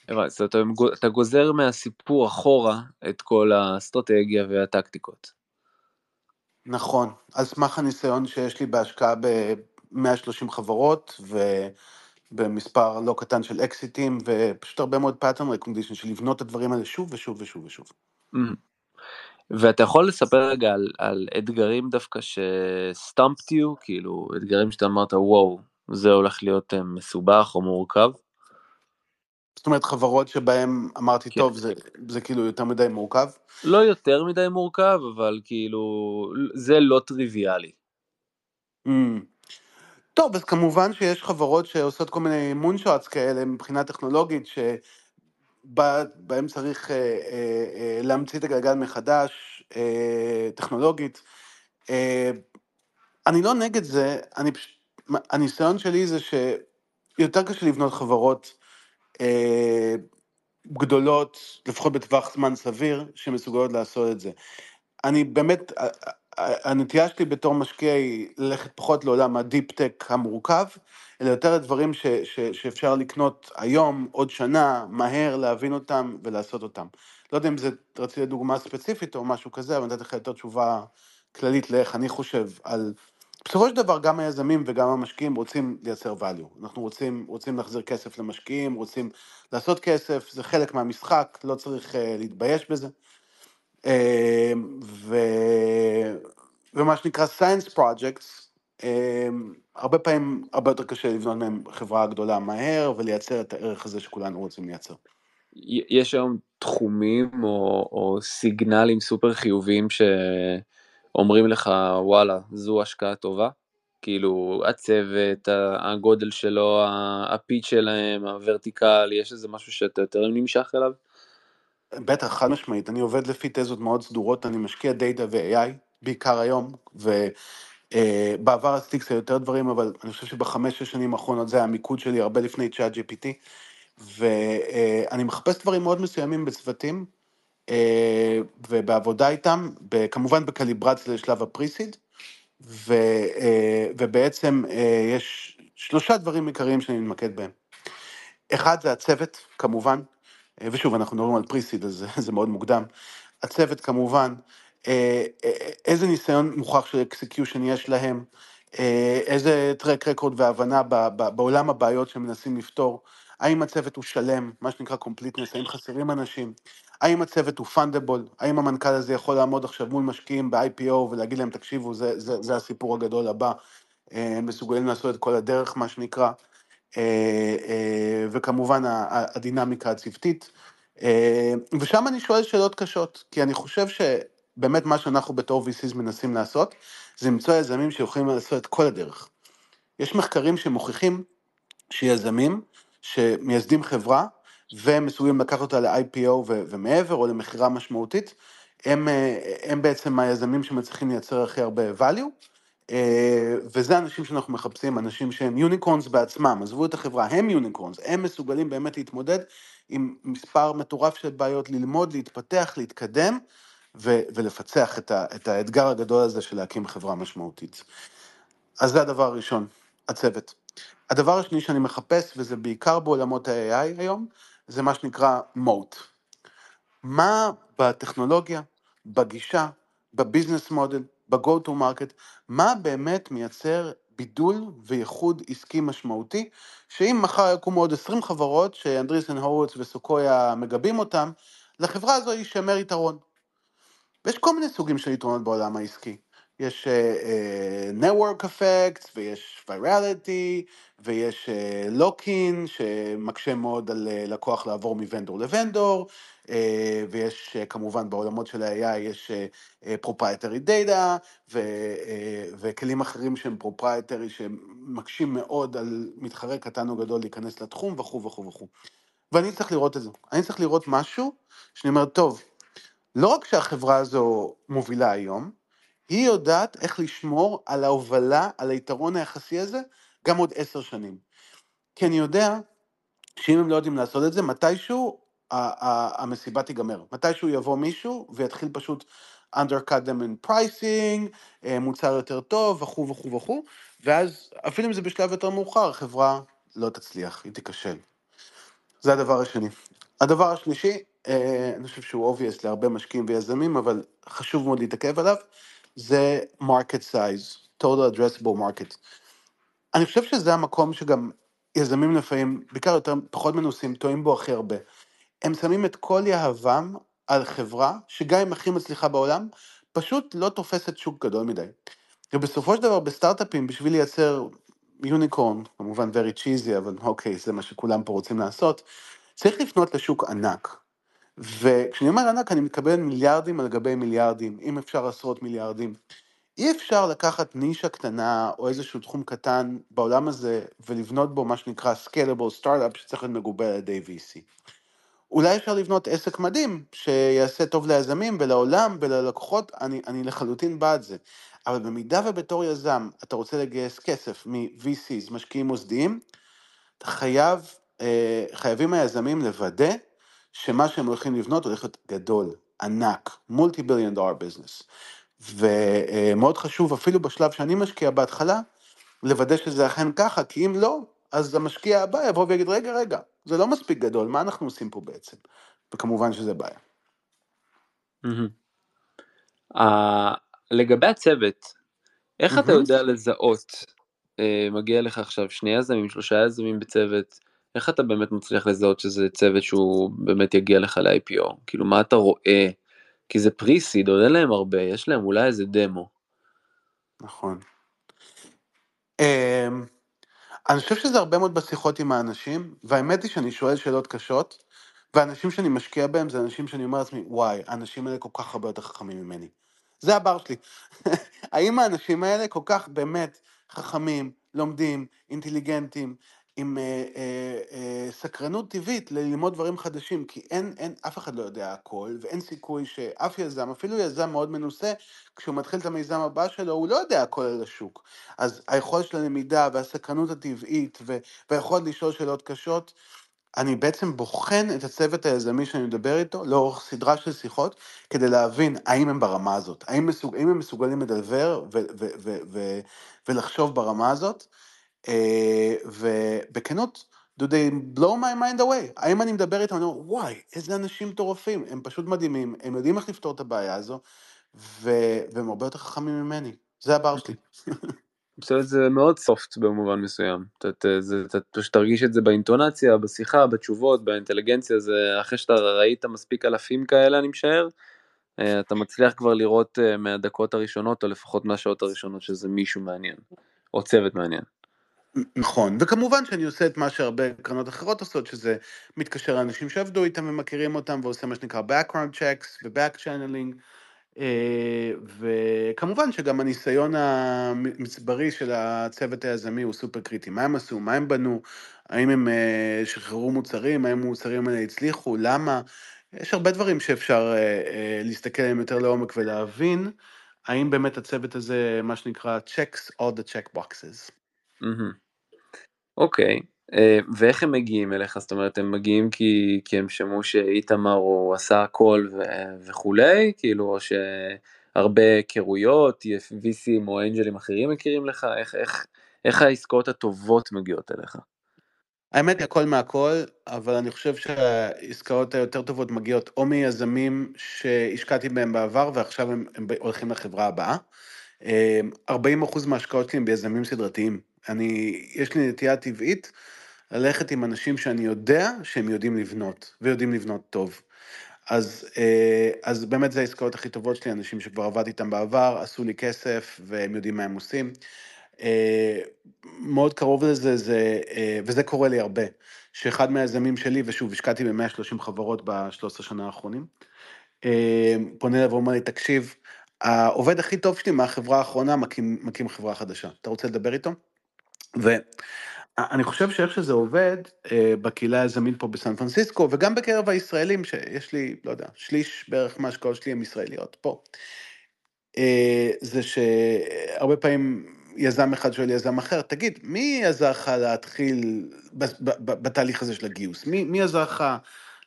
Speaker 3: הבנתי, אתה, אתה גוזר מהסיפור אחורה את כל האסטרטגיה והטקטיקות.
Speaker 2: נכון, על סמך הניסיון שיש לי בהשקעה 130 חברות, ובמספר לא קטן של אקזיטים, ופשוט הרבה מאוד pattern recognition של לבנות את הדברים האלה שוב ושוב ושוב ושוב.
Speaker 1: Mm. ואתה יכול לספר רגע על, על אתגרים דווקא שסטמפט יו, כאילו אתגרים שאתה אמרת וואו, זה הולך להיות אה, מסובך או מורכב?
Speaker 2: זאת אומרת חברות שבהן אמרתי כן. טוב זה, זה כאילו יותר מדי מורכב?
Speaker 1: לא יותר מדי מורכב אבל כאילו זה לא טריוויאלי.
Speaker 2: Mm. טוב אז כמובן שיש חברות שעושות כל מיני מונשוטס כאלה מבחינה טכנולוגית שבהם צריך אה, אה, אה, להמציא את הגלגל מחדש אה, טכנולוגית. אה, אני לא נגד זה, אני פשוט, הניסיון שלי זה שיותר קשה לבנות חברות אה, גדולות, לפחות בטווח זמן סביר, שמסוגלות לעשות את זה. אני באמת, הנטייה שלי בתור משקיע היא ללכת פחות לעולם ה deep-tech המורכב, אלא יותר לדברים ש, ש, שאפשר לקנות היום, עוד שנה, מהר, להבין אותם ולעשות אותם. לא יודע אם זה, רציתי דוגמה ספציפית או משהו כזה, אבל נתתי לך יותר תשובה כללית לאיך אני חושב על בסופו של דבר גם היזמים וגם המשקיעים רוצים לייצר value. אנחנו רוצים, רוצים להחזיר כסף למשקיעים, רוצים לעשות כסף, זה חלק מהמשחק, לא צריך uh, להתבייש בזה. Uh, ו... ומה שנקרא science projects, uh, הרבה פעמים הרבה יותר קשה לבנות מהם חברה גדולה מהר ולייצר את הערך הזה שכולנו רוצים לייצר.
Speaker 1: יש היום תחומים או, או סיגנלים סופר חיוביים ש... אומרים לך וואלה זו השקעה טובה? כאילו הצוות, הגודל שלו, הפיץ שלהם, הוורטיקל, יש איזה משהו שאתה יותר נמשך אליו?
Speaker 2: בטח, חד משמעית, אני עובד לפי תזות מאוד סדורות, אני משקיע דאטה ו-AI, בעיקר היום, ובעבר uh, עשיתי קצת יותר דברים, אבל אני חושב שבחמש-שש שנים האחרונות זה המיקוד שלי, הרבה לפני צ'אט GPT, ואני uh, מחפש דברים מאוד מסוימים בצוותים, אה, ובעבודה איתם, כמובן בקליברציה לשלב ה pre-seed, ו, אה, ובעצם אה, יש שלושה דברים עיקריים שאני מתמקד בהם. אחד זה הצוות, כמובן, ושוב, אנחנו מדברים על pre-seed, אז זה מאוד מוקדם. הצוות כמובן, איזה ניסיון מוכח של execution יש להם, איזה טרק רקורד והבנה בעולם הבעיות שהם מנסים לפתור, האם הצוות הוא שלם, מה שנקרא completeness, האם חסרים אנשים, האם הצוות הוא פונדבול, האם המנכ"ל הזה יכול לעמוד עכשיו מול משקיעים ב-IPO ולהגיד להם, תקשיבו, זה, זה, זה הסיפור הגדול הבא, אה, הם מסוגלים לעשות את כל הדרך, מה שנקרא, אה, אה, וכמובן הדינמיקה הצוותית. ושם אני שואל שאלות קשות, כי אני חושב שבאמת מה שאנחנו בתור VCs מנסים לעשות, זה למצוא יזמים שיכולים לעשות את כל הדרך. יש מחקרים שמוכיחים שיזמים שמייסדים חברה, והם מסוגלים לקחת אותה ל-IPO ומעבר, או למכירה משמעותית, הם, אה, הם בעצם היזמים שמצליחים לייצר הכי הרבה value, אה, וזה אנשים שאנחנו מחפשים, אנשים שהם יוניקורנס בעצמם, עזבו את החברה, הם יוניקורנס, הם מסוגלים באמת להתמודד עם מספר מטורף של בעיות, ללמוד, להתפתח, להתקדם, ו- ולפצח את, ה- את האתגר הגדול הזה של להקים חברה משמעותית. אז זה הדבר הראשון, הצוות. הדבר השני שאני מחפש, וזה בעיקר בעולמות ה-AI היום, זה מה שנקרא מוט. מה בטכנולוגיה, בגישה, בביזנס מודל, ב-go to market, מה באמת מייצר בידול וייחוד עסקי משמעותי, שאם מחר יקומו עוד 20 חברות שאנדריסן הורוץ וסוקויה מגבים אותם, לחברה הזו יישמר יתרון. ויש כל מיני סוגים של יתרונות בעולם העסקי. יש uh, uh, effects ויש virality ויש לוקין uh, שמקשה מאוד על uh, לקוח לעבור מוונדור לוונדור uh, ויש uh, כמובן בעולמות של ה-AI יש uh, uh, ו, uh, וכלים אחרים שהם proprietary שמקשים מאוד על מתחרה קטן או גדול להיכנס לתחום וכו' וכו' וכו'. ואני צריך לראות את זה, אני צריך לראות משהו שאני אומר, טוב, לא רק שהחברה הזו מובילה היום, היא יודעת איך לשמור על ההובלה, על היתרון היחסי הזה, גם עוד עשר שנים. כי אני יודע שאם הם לא יודעים לעשות את זה, מתישהו המסיבה תיגמר. מתישהו יבוא מישהו ויתחיל פשוט undercut them in pricing, אה, מוצר יותר טוב, וכו' וכו' וכו', ואז אפילו אם זה בשלב יותר מאוחר, החברה לא תצליח, היא תיכשל. זה הדבר השני. הדבר השלישי, אה, אני חושב שהוא obvious להרבה משקיעים ויזמים, אבל חשוב מאוד להתעכב עליו, זה market size, total addressable market. אני חושב שזה המקום שגם יזמים לפעמים, בעיקר יותר פחות מנוסים, טועים בו הכי הרבה. הם שמים את כל יהבם על חברה, שגם אם הכי מצליחה בעולם, פשוט לא תופסת שוק גדול מדי. ובסופו של דבר בסטארט-אפים, בשביל לייצר יוניקורן, כמובן very cheesy, אבל אוקיי, זה מה שכולם פה רוצים לעשות, צריך לפנות לשוק ענק. וכשאני אומר ענק, אני מתכוון מיליארדים על גבי מיליארדים, אם אפשר עשרות מיליארדים. אי אפשר לקחת נישה קטנה או איזשהו תחום קטן בעולם הזה ולבנות בו מה שנקרא Scalable Startup שצריך להיות מגובה על ידי VC. אולי אפשר לבנות עסק מדהים שיעשה טוב ליזמים ולעולם וללקוחות, אני, אני לחלוטין בעד זה. אבל במידה ובתור יזם אתה רוצה לגייס כסף מ-VCs, משקיעים מוסדיים, אתה חייב, אה, חייבים היזמים לוודא שמה שהם הולכים לבנות הולך להיות גדול, ענק, מולטי ביליון דולר ביזנס. ומאוד חשוב, אפילו בשלב שאני משקיע בהתחלה, לוודא שזה אכן ככה, כי אם לא, אז המשקיע הבא יבוא ויגיד, רגע, רגע, זה לא מספיק גדול, מה אנחנו עושים פה בעצם? וכמובן שזה בעיה.
Speaker 1: Uh, לגבי הצוות, איך אתה יודע לזהות, uh, מגיע לך עכשיו שני יזמים, שלושה יזמים בצוות, איך אתה באמת מצליח לזהות שזה צוות שהוא באמת יגיע לך ל-IPO? כאילו מה אתה רואה? כי זה פריסיד, אין להם הרבה, יש להם אולי איזה דמו.
Speaker 2: נכון. אמ, אני חושב שזה הרבה מאוד בשיחות עם האנשים, והאמת היא שאני שואל שאלות קשות, והאנשים שאני משקיע בהם זה אנשים שאני אומר לעצמי, וואי, האנשים האלה כל כך הרבה יותר חכמים ממני. זה הבר שלי. האם האנשים האלה כל כך באמת חכמים, לומדים, אינטליגנטים, עם אה, אה, אה, סקרנות טבעית ללמוד דברים חדשים, כי אין, אין, אף אחד לא יודע הכל, ואין סיכוי שאף יזם, אפילו יזם מאוד מנוסה, כשהוא מתחיל את המיזם הבא שלו, הוא לא יודע הכל על השוק. אז היכולת של הלמידה והסקרנות הטבעית והיכולת לשאול שאלות קשות, אני בעצם בוחן את הצוות היזמי שאני מדבר איתו לאורך סדרה של שיחות, כדי להבין האם הם ברמה הזאת, האם, מסוג, האם הם מסוגלים לדלבר ולחשוב ברמה הזאת. אה, ובכנות, do they blow my mind away? האם אני מדבר איתם, אני אומר, וואי, איזה אנשים מטורפים, הם פשוט מדהימים, הם יודעים איך לפתור את הבעיה הזו, ו- והם הרבה יותר חכמים ממני, זה הבר שלי.
Speaker 1: בסדר, זה מאוד סופט במובן מסוים, אתה פשוט תרגיש את זה באינטונציה, בשיחה, בתשובות, באינטליגנציה, זה אחרי שאתה ראית מספיק אלפים כאלה, אני משער, אה, אתה מצליח כבר לראות אה, מהדקות הראשונות, או לפחות מהשעות הראשונות, שזה מישהו מעניין, או צוות מעניין.
Speaker 2: נכון, וכמובן שאני עושה את מה שהרבה קרנות אחרות עושות, שזה מתקשר לאנשים שעבדו איתם ומכירים אותם, ועושה מה שנקרא background checks ו-back channeling, אה, וכמובן שגם הניסיון המצברי של הצוות היזמי הוא סופר קריטי. מה הם עשו, מה הם בנו, האם הם אה, שחררו מוצרים, האם המוצרים האלה הצליחו, למה, יש הרבה דברים שאפשר אה, להסתכל עליהם יותר לעומק ולהבין, האם באמת הצוות הזה, מה שנקרא checks all the check boxes. Mm-hmm.
Speaker 1: אוקיי, אה, ואיך הם מגיעים אליך? זאת אומרת, הם מגיעים כי, כי הם שמעו שאיתמר הוא עשה הכל ו, וכולי, כאילו, או שהרבה היכרויות, VCים או אנג'לים אחרים מכירים לך, איך, איך, איך העסקאות הטובות מגיעות אליך?
Speaker 2: האמת היא הכל מהכל, אבל אני חושב שהעסקאות היותר טובות מגיעות או מיזמים שהשקעתי בהם בעבר ועכשיו הם, הם הולכים לחברה הבאה. 40% אה, מההשקעות שלי הם ביזמים סדרתיים. אני, יש לי נטייה טבעית ללכת עם אנשים שאני יודע שהם יודעים לבנות, ויודעים לבנות טוב. אז, אה, אז באמת זה העסקאות הכי טובות שלי, אנשים שכבר עבדתי איתם בעבר, עשו לי כסף, והם יודעים מה הם עושים. אה, מאוד קרוב לזה, זה, אה, וזה קורה לי הרבה, שאחד מהיזמים שלי, ושוב, השקעתי ב-130 חברות ב-13 שנה האחרונים, פונה אליו ואומר לי, תקשיב, העובד הכי טוב שלי מהחברה האחרונה מקים, מקים חברה חדשה. אתה רוצה לדבר איתו? ואני חושב שאיך שזה עובד אה, בקהילה היזמית פה בסן פרנסיסקו, וגם בקרב הישראלים, שיש לי, לא יודע, שליש בערך מההשקעות שלי הם ישראליות פה, אה, זה שהרבה פעמים יזם אחד שואל יזם אחר, תגיד, מי עזר לך להתחיל בתהליך הזה של הגיוס? מי, מי עזר לך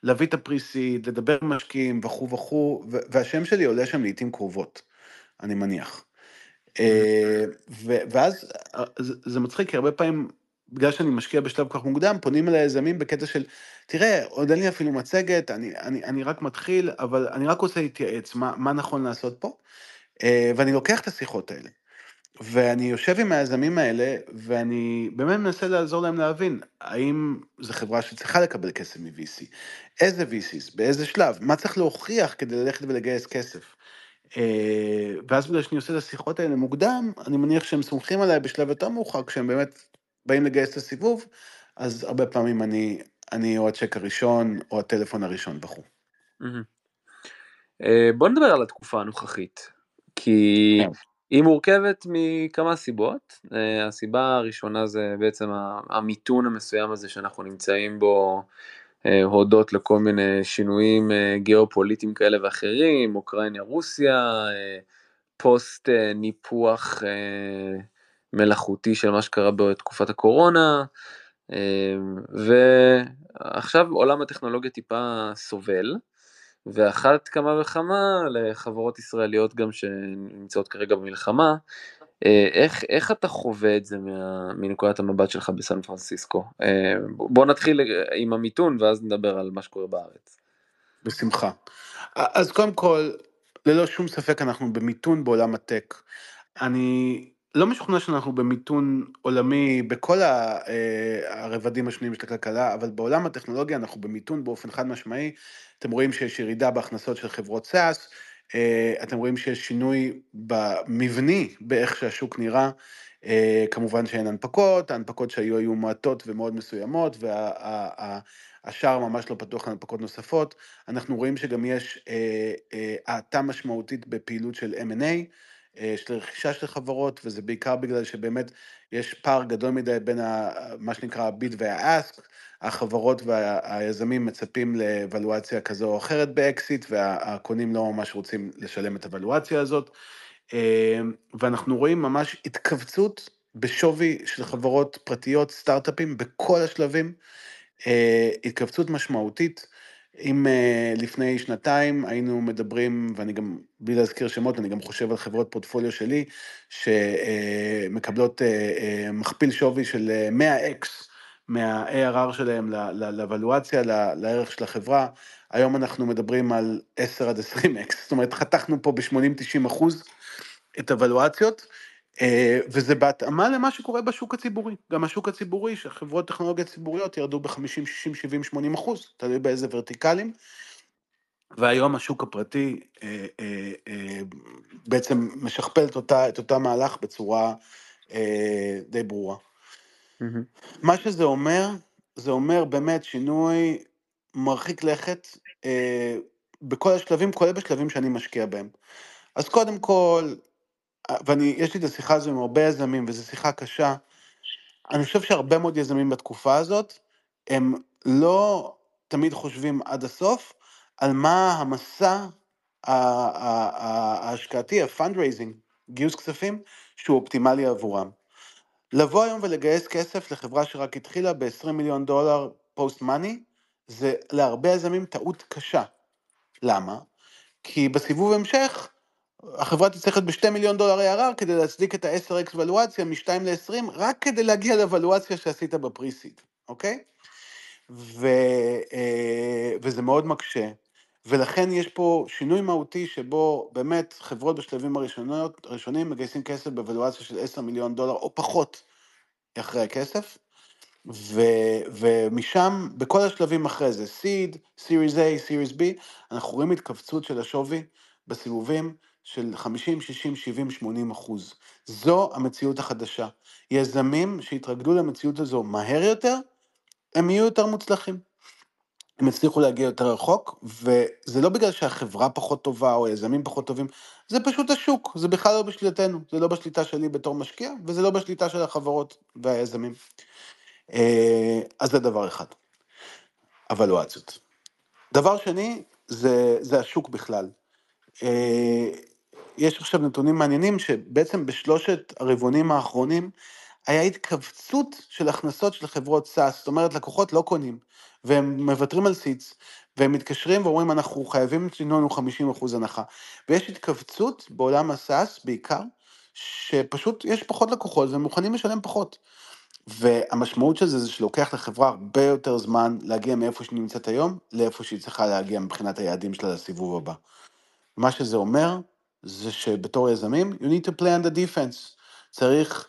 Speaker 2: להביא את הפריסיד, לדבר עם משקיעים וכו' וכו', והשם שלי עולה שם לעיתים קרובות, אני מניח. אה, ואז אה, זה מצחיק, כי הרבה פעמים, בגלל שאני משקיע בשלב כל כך מוקדם, פונים אליי יזמים בקטע של, תראה, עוד אין לי אפילו מצגת, אני, אני, אני רק מתחיל, אבל אני רק רוצה להתייעץ, מה, מה נכון לעשות פה? אה, ואני לוקח את השיחות האלה. ואני יושב עם היזמים האלה, ואני באמת מנסה לעזור להם להבין, האם זו חברה שצריכה לקבל כסף מ-VC, איזה VCs, באיזה שלב, מה צריך להוכיח כדי ללכת ולגייס כסף. אה, ואז בגלל שאני עושה את השיחות האלה מוקדם, אני מניח שהם סומכים עליי בשלב יותר מאוחר, כשהם באמת באים לגייס את הסיבוב, אז הרבה פעמים אני, אני או הצ'ק הראשון, או הטלפון הראשון וכו'.
Speaker 1: אה, בוא נדבר על התקופה הנוכחית, כי כן. היא מורכבת מכמה סיבות. אה, הסיבה הראשונה זה בעצם המיתון המסוים הזה שאנחנו נמצאים בו הודות לכל מיני שינויים גיאופוליטיים כאלה ואחרים, אוקראינה, רוסיה, פוסט ניפוח מלאכותי של מה שקרה בתקופת הקורונה, ועכשיו עולם הטכנולוגיה טיפה סובל. ואחת כמה וכמה לחברות ישראליות גם שנמצאות כרגע במלחמה. אה, איך, איך אתה חווה את זה מה, מנקודת המבט שלך בסן פרנסיסקו? אה, בוא נתחיל עם המיתון ואז נדבר על מה שקורה בארץ.
Speaker 2: בשמחה. אז קודם כל, ללא שום ספק אנחנו במיתון בעולם הטק. אני לא משוכנע שאנחנו במיתון עולמי בכל אה, הרבדים השונים של הכלכלה, אבל בעולם הטכנולוגיה אנחנו במיתון באופן חד משמעי. אתם רואים שיש ירידה בהכנסות של חברות אה, אתם רואים שיש שינוי במבני באיך שהשוק נראה. אה, כמובן שאין הנפקות, ההנפקות שהיו היו מעטות ומאוד מסוימות, והשער ממש לא פתוח להנפקות נוספות. אנחנו רואים שגם יש האטה משמעותית בפעילות של M&A. אה, של רכישה של חברות, וזה בעיקר בגלל שבאמת יש פער גדול מדי בין ה, מה שנקרא ה bid וה ask, החברות והיזמים מצפים לאבלואציה כזו או אחרת באקזיט, והקונים לא ממש רוצים לשלם את האבלואציה הזאת, אה, ואנחנו רואים ממש התכווצות בשווי של חברות פרטיות, סטארט-אפים, בכל השלבים, אה, התכווצות משמעותית. אם uh, לפני שנתיים היינו מדברים, ואני גם, בלי להזכיר שמות, אני גם חושב על חברות פורטפוליו שלי, שמקבלות uh, מכפיל שווי של 100x מה-ARR שלהם לאבלואציה, לערך של החברה. היום אנחנו מדברים על 10 עד 20x, זאת אומרת, חתכנו פה ב-80-90 אחוז את אבלואציות. אה, וזה בהתאמה למה שקורה בשוק הציבורי. גם השוק הציבורי, שחברות טכנולוגיה ציבוריות ירדו ב-50, 60, 70, 80 אחוז, תלוי באיזה ורטיקלים. והיום השוק הפרטי אה, אה, אה, בעצם משכפל את אותה, את אותה מהלך בצורה אה, די ברורה. מה שזה אומר, זה אומר באמת שינוי מרחיק לכת אה, בכל השלבים, כולל בשלבים שאני משקיע בהם. אז קודם כל, ואני, יש לי את השיחה הזו עם הרבה יזמים, וזו שיחה קשה. אני חושב שהרבה מאוד יזמים בתקופה הזאת, הם לא תמיד חושבים עד הסוף על מה המסע ההשקעתי, ה-fundraising, גיוס כספים, שהוא אופטימלי עבורם. לבוא היום ולגייס כסף לחברה שרק התחילה ב-20 מיליון דולר פוסט מאני, זה להרבה יזמים טעות קשה. למה? כי בסיבוב המשך, החברה תצטרך להיות ב-2 מיליון דולר ARR כדי להצדיק את ה-10x ולואציה מ-2 ל-20, רק כדי להגיע לוולואציה שעשית בפריסיד, אוקיי? ו, אה, וזה מאוד מקשה, ולכן יש פה שינוי מהותי שבו באמת חברות בשלבים הראשונות, הראשונים מגייסים כסף בוולואציה של 10 מיליון דולר או פחות אחרי הכסף, ו, ומשם, בכל השלבים אחרי זה, seed, series A, series B, אנחנו רואים התכווצות של השווי בסיבובים, של 50, 60, 70, 80 אחוז. זו המציאות החדשה. יזמים שהתרגלו למציאות הזו מהר יותר, הם יהיו יותר מוצלחים. הם יצליחו להגיע יותר רחוק, וזה לא בגלל שהחברה פחות טובה או היזמים פחות טובים, זה פשוט השוק, זה בכלל לא בשליטתנו, זה לא בשליטה שלי בתור משקיע, וזה לא בשליטה של החברות והיזמים. אה, אז זה דבר אחד, אבלואציות. דבר שני, זה, זה השוק בכלל. אה, יש עכשיו נתונים מעניינים שבעצם בשלושת הרבעונים האחרונים היה התכווצות של הכנסות של חברות SaaS, זאת אומרת לקוחות לא קונים, והם מוותרים על seats, והם מתקשרים ואומרים אנחנו חייבים שתיתנו לנו 50 אחוז הנחה. ויש התכווצות בעולם ה SaaS בעיקר, שפשוט יש פחות לקוחות והם מוכנים לשלם פחות. והמשמעות של זה זה שלוקח לחברה הרבה יותר זמן להגיע מאיפה שהיא נמצאת היום, לאיפה שהיא צריכה להגיע מבחינת היעדים שלה לסיבוב הבא. מה שזה אומר, זה שבתור יזמים, you need to play on the defense. צריך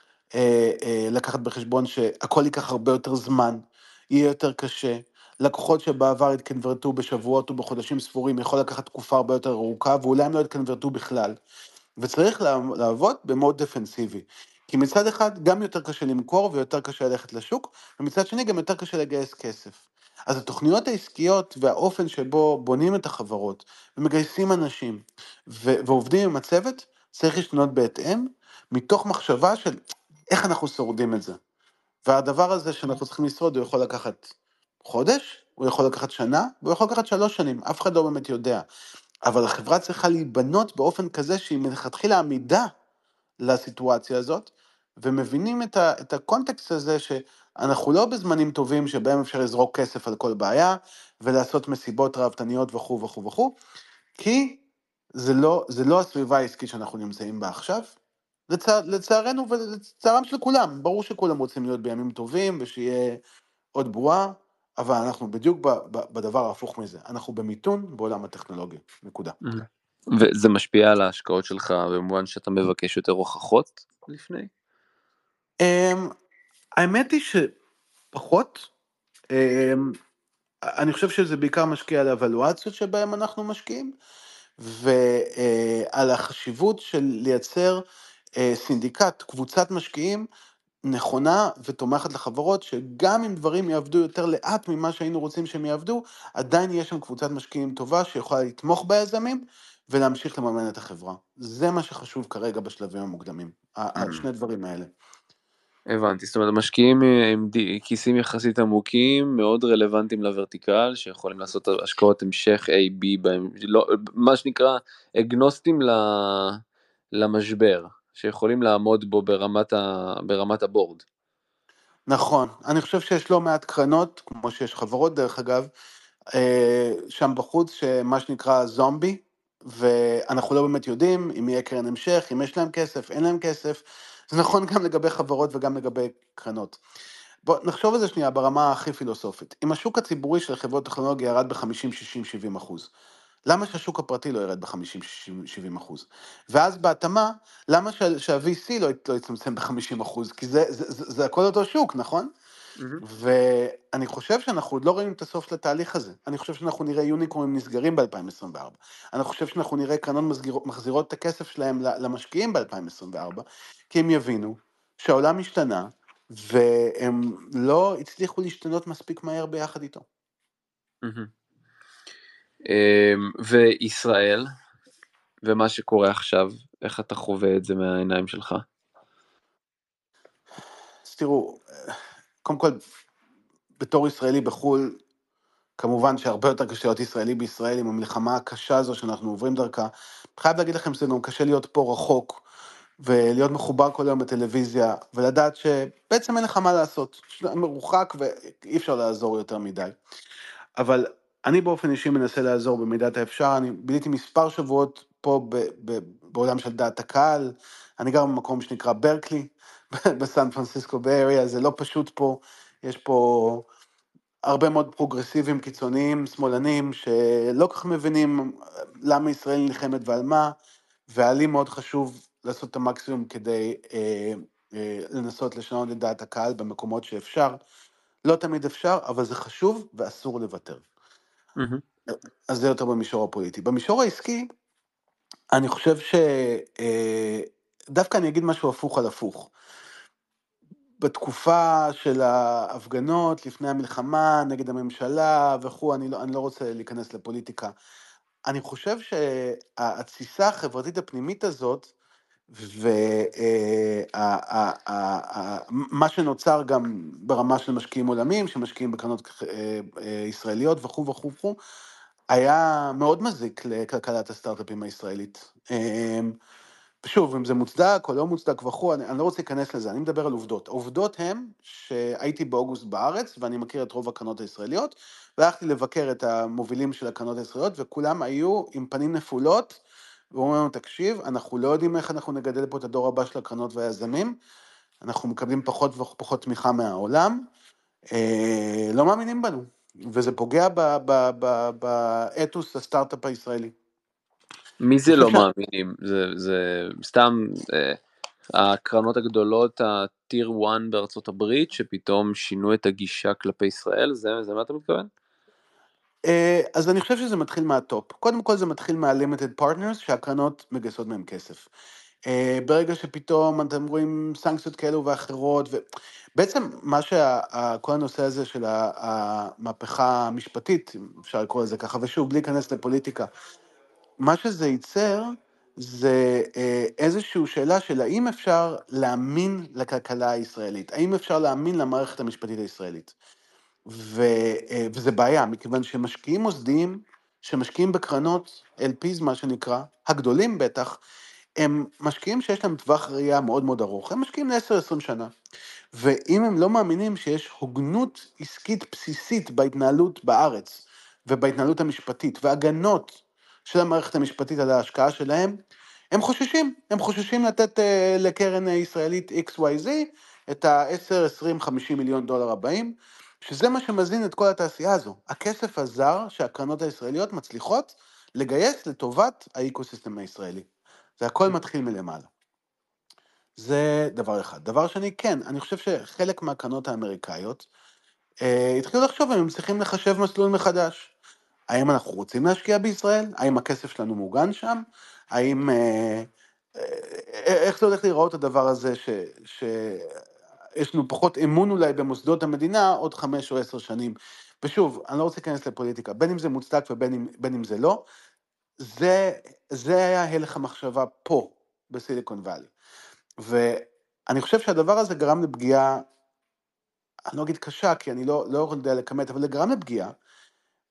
Speaker 2: לקחת בחשבון שהכל ייקח הרבה יותר זמן, יהיה יותר קשה. לקוחות שבעבר התקנברטו בשבועות או בחודשים ספורים יכול לקחת תקופה הרבה יותר ארוכה, ואולי הם לא התקנברטו בכלל. וצריך לעבוד במוד דפנסיבי. כי מצד אחד גם יותר קשה למכור ויותר קשה ללכת לשוק, ומצד שני גם יותר קשה לגייס כסף. אז התוכניות העסקיות והאופן שבו בונים את החברות ומגייסים אנשים ו- ועובדים עם הצוות, צריך להשתנות בהתאם, מתוך מחשבה של איך אנחנו שורדים את זה. והדבר הזה שאנחנו צריכים לשרוד, הוא יכול לקחת חודש, הוא יכול לקחת שנה, והוא יכול לקחת שלוש שנים, אף אחד לא באמת יודע. אבל החברה צריכה להיבנות באופן כזה שהיא מלכתחילה עמידה לסיטואציה הזאת, ומבינים את, ה, את הקונטקסט הזה שאנחנו לא בזמנים טובים שבהם אפשר לזרוק כסף על כל בעיה, ולעשות מסיבות ראוותניות וכו' וכו' וכו', כי זה לא, זה לא הסביבה העסקית שאנחנו נמצאים בה עכשיו. לצע, לצערנו ולצערם של כולם, ברור שכולם רוצים להיות בימים טובים ושיהיה עוד בועה, אבל אנחנו בדיוק בדבר ההפוך מזה, אנחנו במיתון בעולם הטכנולוגי, נקודה.
Speaker 1: וזה משפיע על ההשקעות שלך במובן שאתה מבקש יותר הוכחות לפני?
Speaker 2: אמ, האמת היא שפחות. אמ, אני חושב שזה בעיקר משקיע על האבלואציות שבהן אנחנו משקיעים, ועל החשיבות של לייצר אה, סינדיקט, קבוצת משקיעים נכונה ותומכת לחברות, שגם אם דברים יעבדו יותר לאט ממה שהיינו רוצים שהם יעבדו, עדיין יש שם קבוצת משקיעים טובה שיכולה לתמוך ביזמים ולהמשיך לממן את החברה. זה מה שחשוב כרגע בשלבים המוקדמים, mm. שני דברים האלה.
Speaker 1: הבנתי, זאת אומרת המשקיעים עם כיסים יחסית עמוקים, מאוד רלוונטיים לוורטיקל, שיכולים לעשות השקעות המשך A, B, בהם, לא, מה שנקרא אגנוסטים למשבר. שיכולים לעמוד בו ברמת, ה, ברמת הבורד.
Speaker 2: נכון, אני חושב שיש לא מעט קרנות, כמו שיש חברות דרך אגב, אה, שם בחוץ, שמה שנקרא זומבי, ואנחנו לא באמת יודעים אם יהיה קרן המשך, אם יש להם כסף, אין להם כסף. זה נכון גם לגבי חברות וגם לגבי קרנות. בואו נחשוב על זה שנייה ברמה הכי פילוסופית. אם השוק הציבורי של חברות טכנולוגיה ירד ב-50, 60, 70 אחוז, למה שהשוק הפרטי לא ירד ב-50-70 אחוז? ואז בהתאמה, למה שה-VC לא, לא יצמצם ב-50 אחוז? כי זה, זה, זה, זה הכל אותו שוק, נכון? Mm-hmm. ואני חושב שאנחנו עוד לא רואים את הסוף של התהליך הזה. אני חושב שאנחנו נראה יוניקורנים נסגרים ב-2024. אני חושב שאנחנו נראה קרנות מחזירות, מחזירות את הכסף שלהם למשקיעים ב-2024, כי הם יבינו שהעולם השתנה, והם לא הצליחו להשתנות מספיק מהר ביחד איתו. Mm-hmm.
Speaker 1: אמ, וישראל, ומה שקורה עכשיו, איך אתה חווה את זה מהעיניים שלך?
Speaker 2: תראו, קודם כל, בתור ישראלי בחו"ל, כמובן שהרבה יותר קשה להיות ישראלי בישראל עם המלחמה הקשה הזו שאנחנו עוברים דרכה. חייב להגיד לכם שזה גם קשה להיות פה רחוק, ולהיות מחובר כל היום בטלוויזיה, ולדעת שבעצם אין לך מה לעשות, מרוחק ואי אפשר לעזור יותר מדי. אבל אני באופן אישי מנסה לעזור במידת האפשר, אני ביליתי מספר שבועות פה ב, ב, בעולם של דעת הקהל, אני גר במקום שנקרא ברקלי, בסן פרנסיסקו באריה, זה לא פשוט פה, יש פה הרבה מאוד פרוגרסיבים קיצוניים, שמאלנים, שלא כל כך מבינים למה ישראל נלחמת ועל מה, והיה לי מאוד חשוב לעשות את המקסימום כדי אה, אה, לנסות לשנות את דעת הקהל במקומות שאפשר. לא תמיד אפשר, אבל זה חשוב ואסור לוותר. Mm-hmm. אז זה יותר במישור הפוליטי. במישור העסקי, אני חושב שדווקא אה, אני אגיד משהו הפוך על הפוך. בתקופה של ההפגנות, לפני המלחמה, נגד הממשלה וכו', אני לא, אני לא רוצה להיכנס לפוליטיקה. אני חושב שהתסיסה החברתית הפנימית הזאת, ומה שנוצר גם ברמה של משקיעים עולמיים, שמשקיעים בקרנות אה, אה, ישראליות וכו' וכו' וכו', היה מאוד מזיק לכלכלת הסטארט-אפים הישראלית. אמ, ושוב, אם זה מוצדק או לא מוצדק וכו', אני, אני לא רוצה להיכנס לזה, אני מדבר על עובדות. העובדות הן שהייתי באוגוסט בארץ, ואני מכיר את רוב הקרנות הישראליות, והלכתי לבקר את המובילים של הקרנות הישראליות, וכולם היו עם פנים נפולות, ואומרים לנו, תקשיב, אנחנו לא יודעים איך אנחנו נגדל פה את הדור הבא של הקרנות והיזמים, אנחנו מקבלים פחות ופחות תמיכה מהעולם, אה, לא מאמינים בנו, וזה פוגע באתוס הסטארט-אפ הישראלי.
Speaker 1: מי זה לא מאמינים? זה, זה סתם, אה, הקרנות הגדולות, הטיר 1 בארצות הברית, שפתאום שינו את הגישה כלפי ישראל, זה, זה מה אתה מתכוון?
Speaker 2: אה, אז אני חושב שזה מתחיל מהטופ. קודם כל זה מתחיל מה-limited partners, שהקרנות מגייסות מהם כסף. אה, ברגע שפתאום אתם רואים סנקציות כאלו ואחרות, ובעצם מה שכל הנושא הזה של המהפכה המשפטית, אפשר לקרוא לזה ככה, ושוב, בלי להיכנס לפוליטיקה, מה שזה ייצר זה אה, איזושהי שאלה של האם אפשר להאמין לכלכלה הישראלית, האם אפשר להאמין למערכת המשפטית הישראלית. ו, אה, וזה בעיה, מכיוון שמשקיעים מוסדיים שמשקיעים בקרנות LPs, מה שנקרא, הגדולים בטח, הם משקיעים שיש להם טווח ראייה מאוד מאוד ארוך, הם משקיעים ל-10-20 שנה. ואם הם לא מאמינים שיש הוגנות עסקית בסיסית בהתנהלות בארץ ובהתנהלות המשפטית והגנות של המערכת המשפטית על ההשקעה שלהם, הם חוששים, הם חוששים לתת uh, לקרן ישראלית XYZ את ה-10, 20, 50 מיליון דולר הבאים, שזה מה שמזין את כל התעשייה הזו. הכסף הזר שהקרנות הישראליות מצליחות לגייס לטובת האקוסיסטם הישראלי. זה הכל מתחיל מלמעלה. זה דבר אחד. דבר שני, כן, אני חושב שחלק מהקרנות האמריקאיות אה, התחילו לחשוב אם הם צריכים לחשב מסלול מחדש. האם אנחנו רוצים להשקיע בישראל? האם הכסף שלנו מוגן שם? האם... אה, אה, איך זה הולך להיראות הדבר הזה ש... ש... יש לנו פחות אמון אולי במוסדות המדינה עוד חמש או עשר שנים. ושוב, אני לא רוצה להיכנס לפוליטיקה, בין אם זה מוצדק ובין אם, אם זה לא, זה, זה היה הלך המחשבה פה, בסיליקון וואלי. ואני חושב שהדבר הזה גרם לפגיעה, אני לא אגיד קשה, כי אני לא, לא יודע לכמת, אבל זה גרם לפגיעה.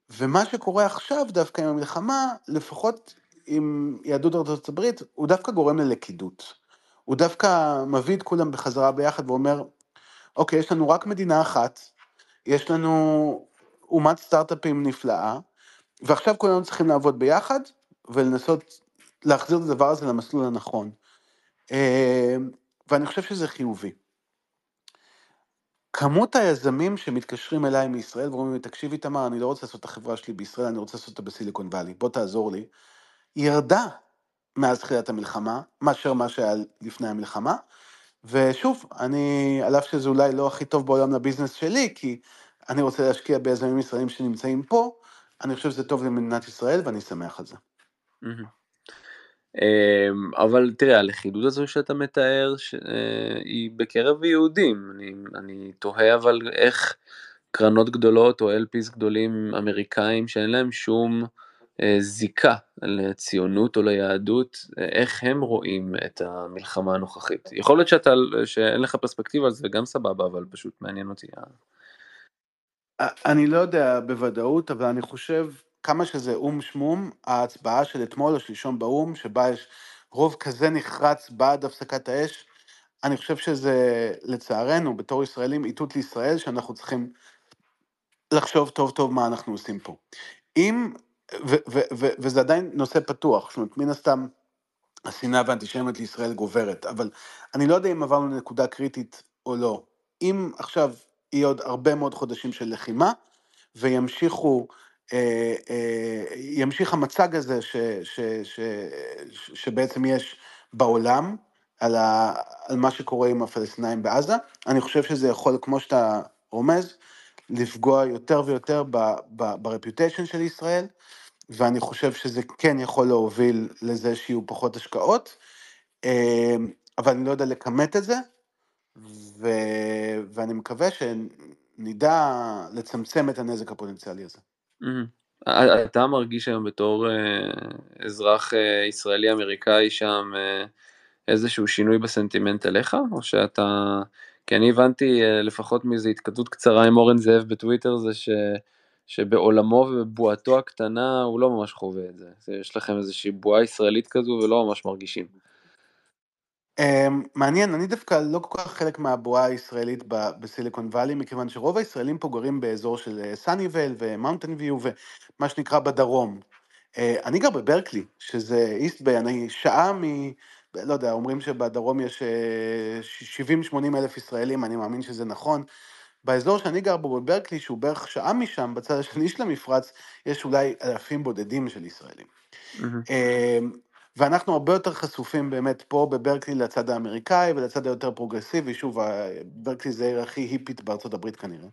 Speaker 2: ומה שקורה עכשיו דווקא עם המלחמה, לפחות עם יהדות ארצות הברית, הוא דווקא גורם ללכידות. הוא דווקא מביא את כולם בחזרה ביחד ואומר, אוקיי, יש לנו רק מדינה אחת, יש לנו אומת סטארט-אפים נפלאה, ועכשיו כולנו צריכים לעבוד ביחד ולנסות להחזיר את הדבר הזה למסלול הנכון. אה, ואני חושב שזה חיובי. כמות היזמים שמתקשרים אליי מישראל ואומרים לי, תקשיב איתמר, אני לא רוצה לעשות את החברה שלי בישראל, אני רוצה לעשות אותה בסיליקון וואלי, בוא תעזור לי, ירדה מאז תחילת המלחמה, מאשר מה שהיה לפני המלחמה. ושוב, אני, על אף שזה אולי לא הכי טוב בעולם לביזנס שלי, כי אני רוצה להשקיע ביזמים ישראלים שנמצאים פה, אני חושב שזה טוב למדינת ישראל ואני שמח על זה.
Speaker 1: אמ, אבל תראה, הלכידות הזו שאתה מתאר אה, היא בקרב יהודים. אני, אני תוהה אבל איך קרנות גדולות או LPs גדולים אמריקאים שאין להם שום זיקה לציונות או ליהדות, איך הם רואים את המלחמה הנוכחית. יכול להיות שאתה, שאין לך פרספקטיבה על זה גם סבבה, אבל פשוט מעניין אותי.
Speaker 2: אני לא יודע בוודאות, אבל אני חושב כמה שזה או"ם שמום, ההצבעה של אתמול או שלשום באו"ם, שבה יש רוב כזה נחרץ בעד הפסקת האש, אני חושב שזה, לצערנו, בתור ישראלים, איתות לישראל, שאנחנו צריכים לחשוב טוב טוב מה אנחנו עושים פה. אם, ו, ו, ו, וזה עדיין נושא פתוח, זאת אומרת, מן הסתם, השנאה והאנטישמיות לישראל גוברת, אבל אני לא יודע אם עברנו לנקודה קריטית או לא. אם עכשיו יהיה עוד הרבה מאוד חודשים של לחימה, וימשיכו אה, אה, ימשיך המצג הזה ש, ש, ש, ש, שבעצם יש בעולם, על, ה, על מה שקורה עם הפלסטינאים בעזה. אני חושב שזה יכול, כמו שאתה רומז, לפגוע יותר ויותר ברפיוטיישן של ישראל, ואני חושב שזה כן יכול להוביל לזה שיהיו פחות השקעות, אה, אבל אני לא יודע לכמת את זה, ו, ואני מקווה שנדע לצמצם את הנזק הפוטנציאלי הזה.
Speaker 1: אתה מרגיש היום בתור אה, אזרח אה, ישראלי אמריקאי שם אה, איזשהו שינוי בסנטימנט אליך, או שאתה... כי אני הבנתי לפחות מאיזו התכתבות קצרה עם אורן זאב בטוויטר, זה ש... שבעולמו ובבועתו הקטנה הוא לא ממש חווה את זה. יש לכם איזושהי בועה ישראלית כזו ולא ממש מרגישים.
Speaker 2: אמ, מעניין, אני דווקא לא כל כך חלק מהבועה הישראלית בסיליקון וואלי, מכיוון שרוב הישראלים פה גרים באזור של סאניוויל ומאונטן ויו ומה שנקרא בדרום. אה, אני גר בברקלי, שזה איסט ביי, אני שעה. לא יודע, אומרים שבדרום יש 70-80 אה, אלף ישראלים, אני מאמין שזה נכון. באזור שאני גר בו בברקלי, שהוא בערך שעה משם, בצד השני של המפרץ, יש אולי אלפים בודדים של ישראלים. Mm-hmm. ואנחנו הרבה יותר חשופים באמת פה בברקלי לצד האמריקאי ולצד היותר פרוגרסיבי, שוב, ברקלי זה העיר הכי היפית בארצות הברית כנראה.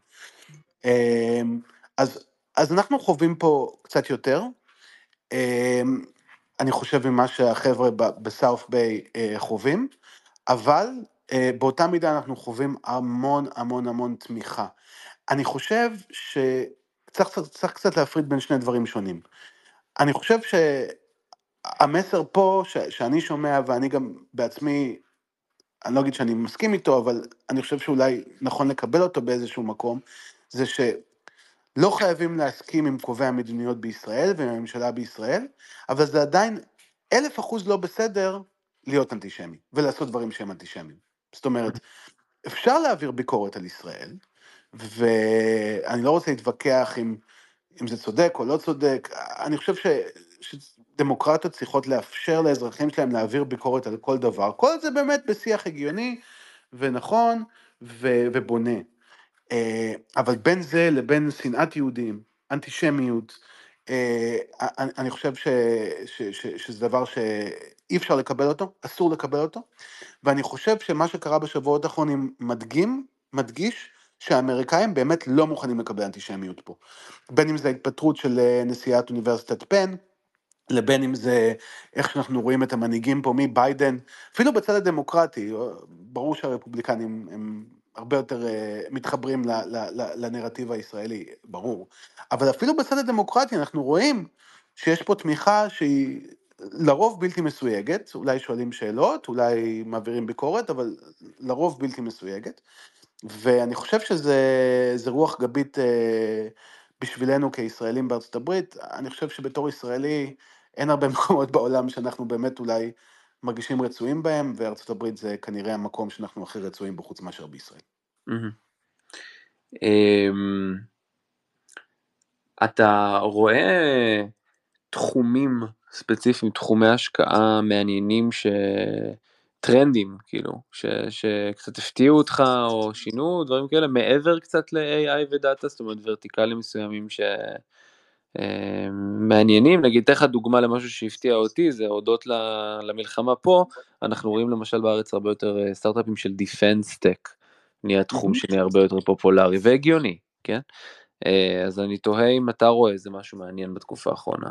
Speaker 2: אמ, אז, אז אנחנו חווים פה קצת יותר, אני חושב ממה שהחבר'ה בסאוף ביי אה, חווים, אבל אה, באותה מידה אנחנו חווים המון המון המון תמיכה. אני חושב שצריך קצת להפריד בין שני דברים שונים. אני חושב שהמסר פה, ש, שאני שומע, ואני גם בעצמי, אני לא אגיד שאני מסכים איתו, אבל אני חושב שאולי נכון לקבל אותו באיזשהו מקום, זה שלא חייבים להסכים עם קובעי המדיניות בישראל ועם הממשלה בישראל, אבל זה עדיין אלף אחוז לא בסדר להיות אנטישמי ולעשות דברים שהם אנטישמיים. זאת אומרת, אפשר להעביר ביקורת על ישראל, ואני לא רוצה להתווכח עם, אם זה צודק או לא צודק, אני חושב ש, שדמוקרטיות צריכות לאפשר לאזרחים שלהם להעביר ביקורת על כל דבר, כל זה באמת בשיח הגיוני ונכון ו, ובונה. אה, אבל בין זה לבין שנאת יהודים, אנטישמיות, אה, אני חושב ש, ש, ש, שזה דבר שאי אפשר לקבל אותו, אסור לקבל אותו, ואני חושב שמה שקרה בשבועות האחרונים מדגים, מדגיש, שהאמריקאים באמת לא מוכנים לקבל אנטישמיות פה. בין אם זה ההתפטרות של אה, נשיאת אוניברסיטת פן, לבין אם זה איך שאנחנו רואים את המנהיגים פה מביידן, אפילו בצד הדמוקרטי, ברור שהרפובליקנים הם הרבה יותר אה, מתחברים לנרטיב הישראלי, ברור. אבל אפילו בצד הדמוקרטי אנחנו רואים שיש פה תמיכה שהיא לרוב בלתי מסויגת, אולי שואלים שאלות, אולי מעבירים ביקורת, אבל לרוב בלתי מסויגת. ואני חושב שזה רוח גבית אה, בשבילנו כישראלים בארצות הברית. אני חושב שבתור ישראלי אין הרבה מקומות בעולם שאנחנו באמת אולי מרגישים רצויים בהם, וארצות הברית זה כנראה המקום שאנחנו הכי רצויים בו חוץ מאשר בישראל.
Speaker 1: אמ, אתה רואה תחומים ספציפיים, תחומי השקעה מעניינים ש... טרנדים כאילו ש, שקצת הפתיעו אותך או שינו דברים כאלה מעבר קצת ל-AI ודאטה זאת אומרת ורטיקלים מסוימים שמעניינים אה, נגיד אתן לך דוגמה למשהו שהפתיע אותי זה הודות למלחמה פה. אנחנו רואים למשל בארץ הרבה יותר אה, סטארט-אפים של דיפנס טק נהיה תחום שנהיה הרבה יותר פופולרי והגיוני כן? אה, אז אני תוהה אם אתה רואה איזה משהו מעניין בתקופה האחרונה.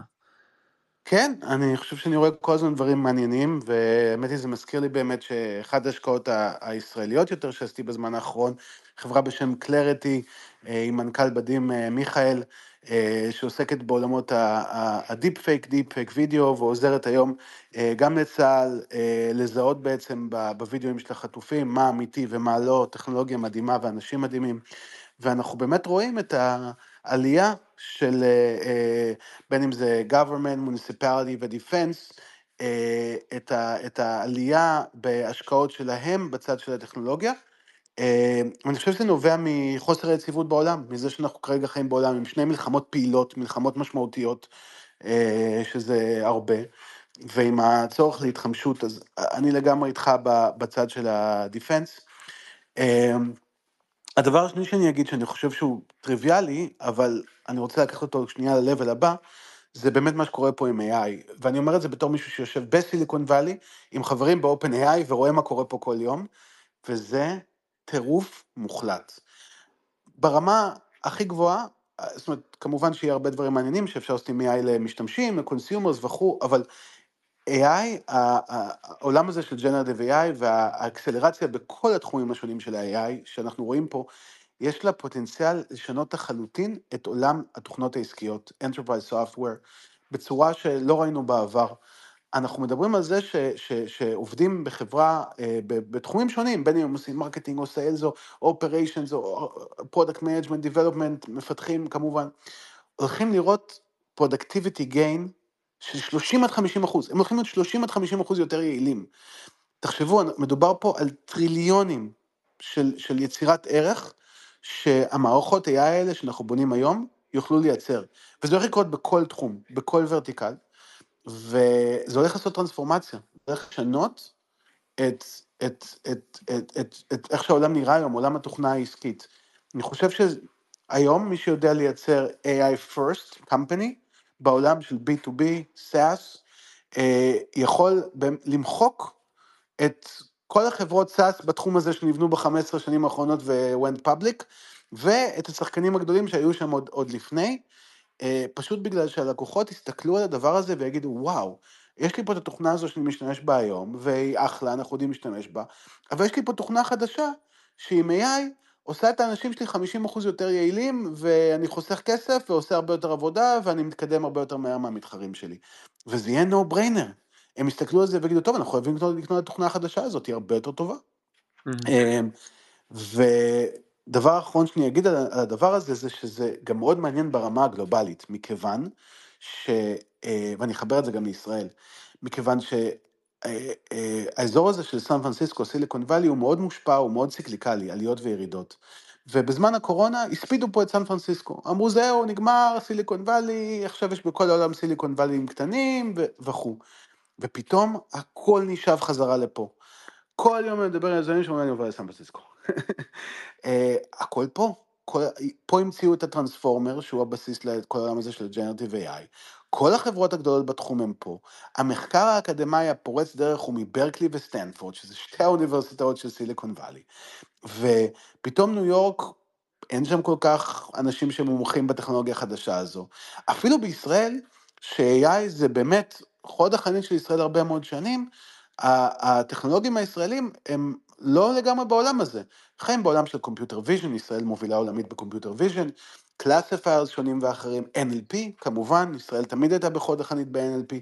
Speaker 2: כן, אני חושב שאני רואה כל הזמן דברים מעניינים, והאמת היא זה מזכיר לי באמת שאחת ההשקעות הישראליות יותר שעשיתי בזמן האחרון, חברה בשם Clarity, אה, עם מנכ"ל מדהים מיכאל, שעוסקת בעולמות ה-deepfake, deepfake וידאו, ועוזרת היום גם לצה"ל לזהות בעצם בווידאוים של החטופים מה אמיתי ומה לא, טכנולוגיה מדהימה ואנשים מדהימים, ואנחנו באמת רואים את ה... עלייה של אה, אה, בין אם זה government, municipality ו-defense, אה, את העלייה בהשקעות שלהם בצד של הטכנולוגיה. אני חושב שזה נובע מחוסר היציבות בעולם, מזה שאנחנו כרגע חיים בעולם עם שני מלחמות פעילות, מלחמות משמעותיות, שזה הרבה, ועם הצורך להתחמשות, אז אני לגמרי איתך בצד של ה-defense. הדבר השני שאני אגיד, שאני חושב שהוא טריוויאלי, אבל אני רוצה לקחת אותו שנייה ל-level הבא, זה באמת מה שקורה פה עם AI, ואני אומר את זה בתור מישהו שיושב בסיליקון וואלי, עם חברים ב- OpenAI, ורואה מה קורה פה כל יום, וזה טירוף מוחלט. ברמה הכי גבוהה, זאת אומרת, כמובן שיהיה הרבה דברים מעניינים שאפשר לעשות עם AI למשתמשים, ל-consumers וכו', אבל AI, העולם הזה של Generative AI והאקסלרציה בכל התחומים השונים של ה-AI שאנחנו רואים פה, יש לה פוטנציאל לשנות לחלוטין את עולם התוכנות העסקיות, Enterprise Software, בצורה שלא ראינו בעבר. אנחנו מדברים על זה ש, ש, שעובדים בחברה, אה, בתחומים שונים, בין אם הם עושים marketing או sales או operations או product management, development, מפתחים כמובן, הולכים לראות productivity gain של 30 עד 50 אחוז, הם הולכים להיות 30 עד 50 אחוז יותר יעילים. תחשבו, מדובר פה על טריליונים של, של יצירת ערך, שהמערכות AI האלה שאנחנו בונים היום, יוכלו לייצר. וזה הולך לקרות בכל תחום, בכל ורטיקל, וזה הולך לעשות טרנספורמציה, זה הולך לשנות את, את, את, את, את, את איך שהעולם נראה היום, עולם התוכנה העסקית. אני חושב שהיום מי שיודע לייצר AI first company, בעולם של B2B, SaaS, אה, יכול למחוק את כל החברות סאס בתחום הזה שנבנו ב-15 שנים האחרונות ו-went public, ואת השחקנים הגדולים שהיו שם עוד, עוד לפני, פשוט בגלל שהלקוחות יסתכלו על הדבר הזה ויגידו, וואו, יש לי פה את התוכנה הזו שאני משתמש בה היום, והיא אחלה, אנחנו יודעים להשתמש בה, אבל יש לי פה תוכנה חדשה, שעם AI עושה את האנשים שלי 50% יותר יעילים, ואני חוסך כסף ועושה הרבה יותר עבודה, ואני מתקדם הרבה יותר מהר מהמתחרים שלי. וזה יהיה no brainer. הם יסתכלו על זה ויגידו, טוב, אנחנו חייבים לקנות, את התוכנה החדשה הזאת, היא הרבה יותר טובה. Mm-hmm. ודבר אחרון שאני אגיד על הדבר הזה, זה שזה גם מאוד מעניין ברמה הגלובלית, מכיוון ש... אה, ואני אחבר את זה גם לישראל, מכיוון שהאזור אה, הזה של סן פרנסיסקו, סיליקון וואלי, הוא מאוד מושפע, הוא מאוד ציקליקלי, עליות וירידות. ובזמן הקורונה הספידו פה את סן פרנסיסקו. אמרו, זהו, נגמר סיליקון וואלי, עכשיו יש בכל העולם סיליקון וואלים קטנים וכו'. ופתאום הכל נשאב חזרה לפה. כל יום אני מדבר עם יזמים שאומרים, אני עובר לסן פרנסיסקו. אה, הכל פה. כל, פה המציאו את הטרנספורמר, שהוא הבסיס לכל העולם הזה של ג'נרטיב AI. כל החברות הגדולות בתחום הם פה. המחקר האקדמאי הפורץ דרך הוא מברקלי וסטנפורד, שזה שתי האוניברסיטאות של סיליקון וואלי. ופתאום ניו יורק, אין שם כל כך אנשים שמומחים בטכנולוגיה החדשה הזו. אפילו בישראל, ש-AI זה באמת חוד החנית של ישראל הרבה מאוד שנים, הטכנולוגים הישראלים הם לא לגמרי בעולם הזה. חיים בעולם של computer vision, ישראל מובילה עולמית ב-computer vision, classifiers שונים ואחרים, NLP, כמובן, ישראל תמיד הייתה בחוד החנית ב-NLP,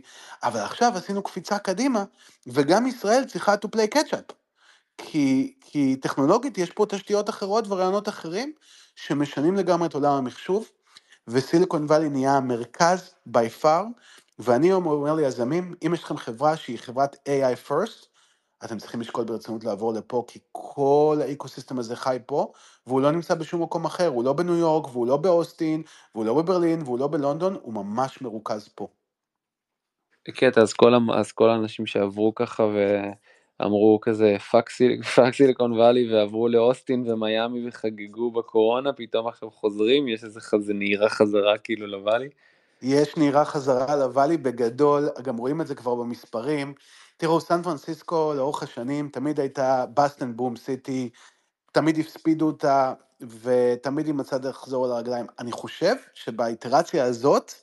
Speaker 2: אבל עכשיו עשינו קפיצה קדימה, וגם ישראל צריכה to play catch-up. כי, כי טכנולוגית יש פה תשתיות אחרות ורעיונות אחרים שמשנים לגמרי את עולם המחשוב, ו-Silicon Valley נהיה המרכז by far, ואני אומר ליזמים, אם יש לכם חברה שהיא חברת AI first, אתם צריכים לשקול ברצינות לעבור לפה, כי כל האקוסיסטם הזה חי פה, והוא לא נמצא בשום מקום אחר, הוא לא בניו יורק, והוא לא באוסטין, והוא לא בברלין, והוא לא בלונדון, הוא ממש מרוכז פה.
Speaker 1: קטע, אז כל, אז כל האנשים שעברו ככה ואמרו כזה fuck סיליקון וואלי ועברו לאוסטין ומיאמי וחגגו בקורונה, פתאום עכשיו חוזרים, יש איזה חזה נהירה חזרה כאילו לוואלי?
Speaker 2: יש נהירה חזרה לוואלי בגדול, גם רואים את זה כבר במספרים. תראו, סן פרנסיסקו לאורך השנים תמיד הייתה בסטן בום סיטי, תמיד הספידו אותה, ותמיד היא מצאה דרך לחזור על הרגליים. אני חושב שבאיטרציה הזאת,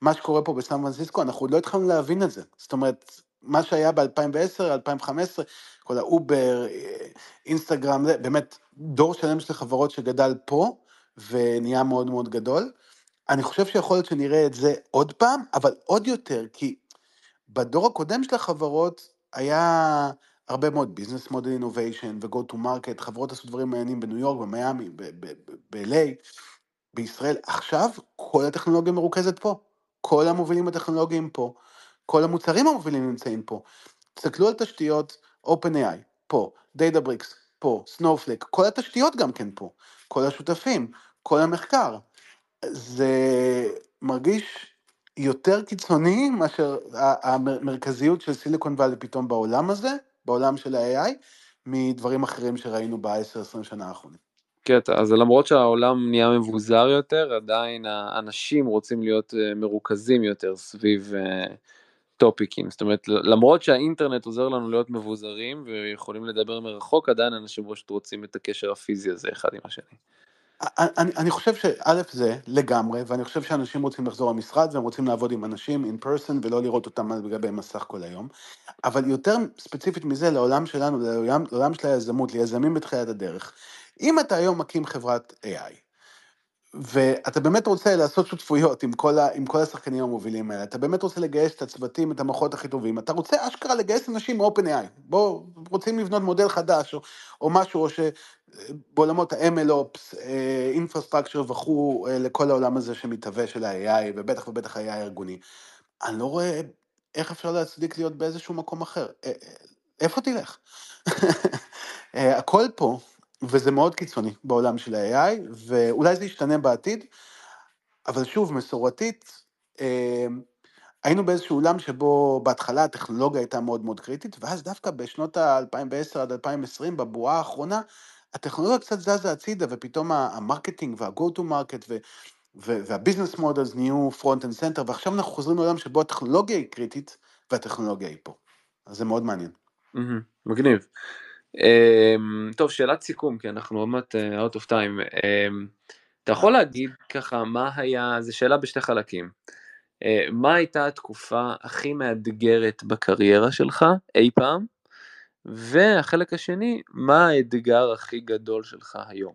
Speaker 2: מה שקורה פה בסן פרנסיסקו, אנחנו עוד לא התחלנו להבין את זה. זאת אומרת, מה שהיה ב-2010, 2015, כל האובר, אינסטגרם, באמת דור שלם של חברות שגדל פה, ונהיה מאוד מאוד גדול. אני חושב שיכול להיות שנראה את זה עוד פעם, אבל עוד יותר, כי בדור הקודם של החברות היה הרבה מאוד business model innovation ו-go to market, חברות עשו דברים מעניינים בניו יורק, במיאמי, ב-LA, בישראל. עכשיו כל הטכנולוגיה מרוכזת פה, כל המובילים הטכנולוגיים פה, כל המוצרים המובילים נמצאים פה. תסתכלו על תשתיות OpenAI, פה, Databricks, פה, Snowflake, כל התשתיות גם כן פה, כל השותפים, כל המחקר. זה מרגיש יותר קיצוני מאשר המרכזיות של סיליקון וואלי פתאום בעולם הזה, בעולם של ה-AI, מדברים אחרים שראינו ב-10-20 שנה האחרונים.
Speaker 1: כן, אז למרות שהעולם נהיה מבוזר יותר, עדיין האנשים רוצים להיות אה, מרוכזים יותר סביב אה, טופיקים. זאת אומרת, למרות שהאינטרנט עוזר לנו להיות מבוזרים ויכולים לדבר מרחוק, עדיין אנשים פשוט רוצים את הקשר הפיזי הזה אחד עם השני.
Speaker 2: אני, אני חושב שא' זה לגמרי, ואני חושב שאנשים רוצים לחזור למשרד והם רוצים לעבוד עם אנשים in person ולא לראות אותם על גבי מסך כל היום. אבל יותר ספציפית מזה, לעולם שלנו, לעולם, לעולם של היזמות, ליזמים בתחילת הדרך. אם אתה היום מקים חברת AI, ואתה באמת רוצה לעשות שותפויות עם כל, ה, עם כל השחקנים המובילים האלה, אתה באמת רוצה לגייס את הצוותים, את המוחות הכי טובים, אתה רוצה אשכרה לגייס אנשים מ-OpenAI, בואו, רוצים לבנות מודל חדש או, או משהו, או שבעולמות ה-MLOps, Infrastructure וכו', אה, לכל העולם הזה שמתהווה של ה-AI, ובטח ובטח ה-AI הארגוני. אני לא רואה איך אפשר להצדיק להיות באיזשהו מקום אחר. אה, אה, איפה תלך? הכל פה, וזה מאוד קיצוני בעולם של ה-AI, ואולי זה ישתנה בעתיד, אבל שוב, מסורתית, אה, היינו באיזשהו עולם שבו בהתחלה הטכנולוגיה הייתה מאוד מאוד קריטית, ואז דווקא בשנות ה-2010 עד 2020, בבועה האחרונה, הטכנולוגיה קצת זזה הצידה, ופתאום ה-marketing וה-go to market וה-business models נהיו front and center, ועכשיו אנחנו חוזרים לעולם שבו הטכנולוגיה היא קריטית, והטכנולוגיה היא פה. אז זה מאוד מעניין.
Speaker 1: מגניב. Um, טוב, שאלת סיכום, כי אנחנו עוד מעט uh, out of time. Um, אתה יכול להגיד ככה, מה היה, זו שאלה בשתי חלקים. Uh, מה הייתה התקופה הכי מאתגרת בקריירה שלך אי פעם? והחלק השני, מה האתגר הכי גדול שלך היום?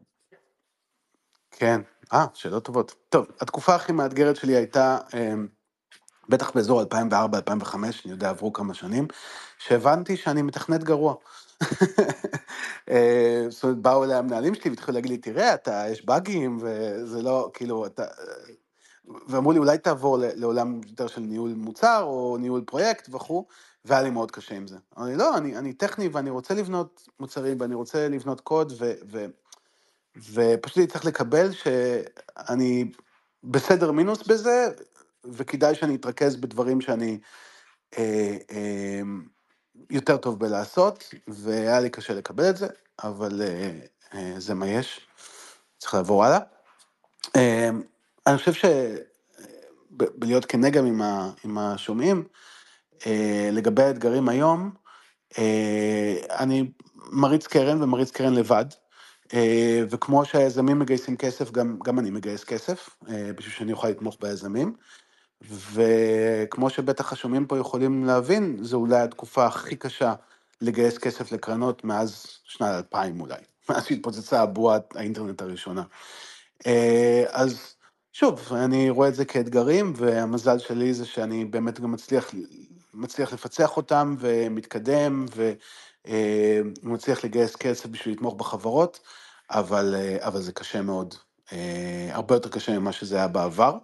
Speaker 2: כן, אה, שאלות טובות. טוב, התקופה הכי מאתגרת שלי הייתה, um, בטח באזור 2004-2005, אני יודע, עברו כמה שנים, שהבנתי שאני מתכנת גרוע. אה, זאת אומרת, באו אליי המנהלים שלי והתחילו להגיד לי, תראה, אתה, יש באגים, וזה לא, כאילו, אתה... ואמרו לי, אולי תעבור לעולם יותר של ניהול מוצר, או ניהול פרויקט וכו', והיה לי מאוד קשה עם זה. אמרתי, לא, אני, אני טכני ואני רוצה לבנות מוצרים, ואני רוצה לבנות קוד, ו, ו, ופשוט אני צריך לקבל שאני בסדר מינוס בזה, וכדאי שאני אתרכז בדברים שאני אה, אה, יותר טוב בלעשות, והיה לי קשה לקבל את זה, אבל אה, אה, זה מה יש, צריך לעבור הלאה. אה, אני חושב שבלהיות כנה גם עם, ה, עם השומעים, אה, לגבי האתגרים היום, אה, אני מריץ קרן ומריץ קרן לבד. אה, וכמו שהיזמים מגייסים כסף, גם, גם אני מגייס כסף, אה, בשביל שאני אוכל לתמוך ביזמים. וכמו שבטח השומעים פה יכולים להבין, זו אולי התקופה הכי קשה לגייס כסף לקרנות מאז שנת 2000 אולי, מאז שהתפוצצה הבועת האינטרנט הראשונה. אה, אז שוב, אני רואה את זה כאתגרים, והמזל שלי זה שאני באמת גם מצליח, מצליח לפצח אותם ומתקדם, ומצליח לגייס כסף בשביל לתמוך בחברות, אבל, אבל זה קשה מאוד, הרבה יותר קשה ממה שזה היה בעבר.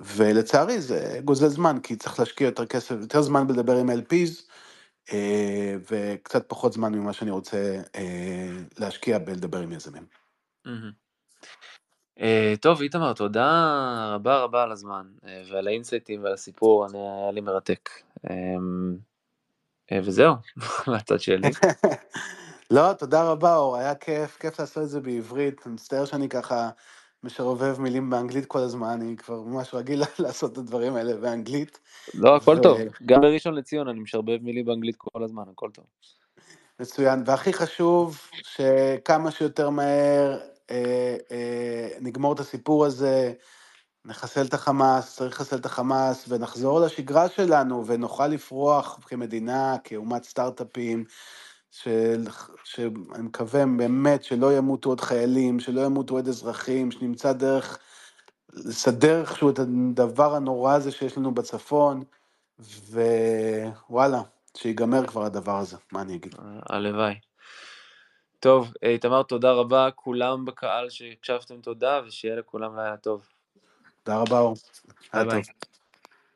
Speaker 2: ולצערי זה גוזל זמן, כי צריך להשקיע יותר כסף, יותר זמן בלדבר עם LPs, אה, וקצת פחות זמן ממה שאני רוצה אה, להשקיע בלדבר עם יזמים.
Speaker 1: אה, טוב, איתמר, תודה רבה רבה על הזמן, ועל האינסייטים ועל הסיפור, היה לי מרתק. וזהו, מהצד שלי.
Speaker 2: לא, תודה רבה, אור, היה כיף, כיף לעשות את זה בעברית, אני מצטער שאני ככה... משרובב מילים באנגלית כל הזמן, אני כבר ממש רגיל לעשות את הדברים האלה באנגלית.
Speaker 1: לא, הכל ו... טוב, גם בראשון לציון אני משרבב מילים באנגלית כל הזמן, הכל טוב.
Speaker 2: מצוין, והכי חשוב, שכמה שיותר מהר אה, אה, נגמור את הסיפור הזה, נחסל את החמאס, צריך לחסל את החמאס, ונחזור לשגרה שלנו, ונוכל לפרוח כמדינה, כאומת סטארט-אפים. שאני מקווה באמת שלא ימותו עוד חיילים, שלא ימותו עוד אזרחים, שנמצא דרך לסדר איכשהו את הדבר הנורא הזה שיש לנו בצפון, ווואלה, שיגמר כבר הדבר הזה, מה אני אגיד?
Speaker 1: הלוואי. טוב, איתמר, תודה רבה, כולם בקהל שהקשבתם תודה, ושיהיה לכולם לילה טוב.
Speaker 2: תודה רבה, אור. ביי ביי.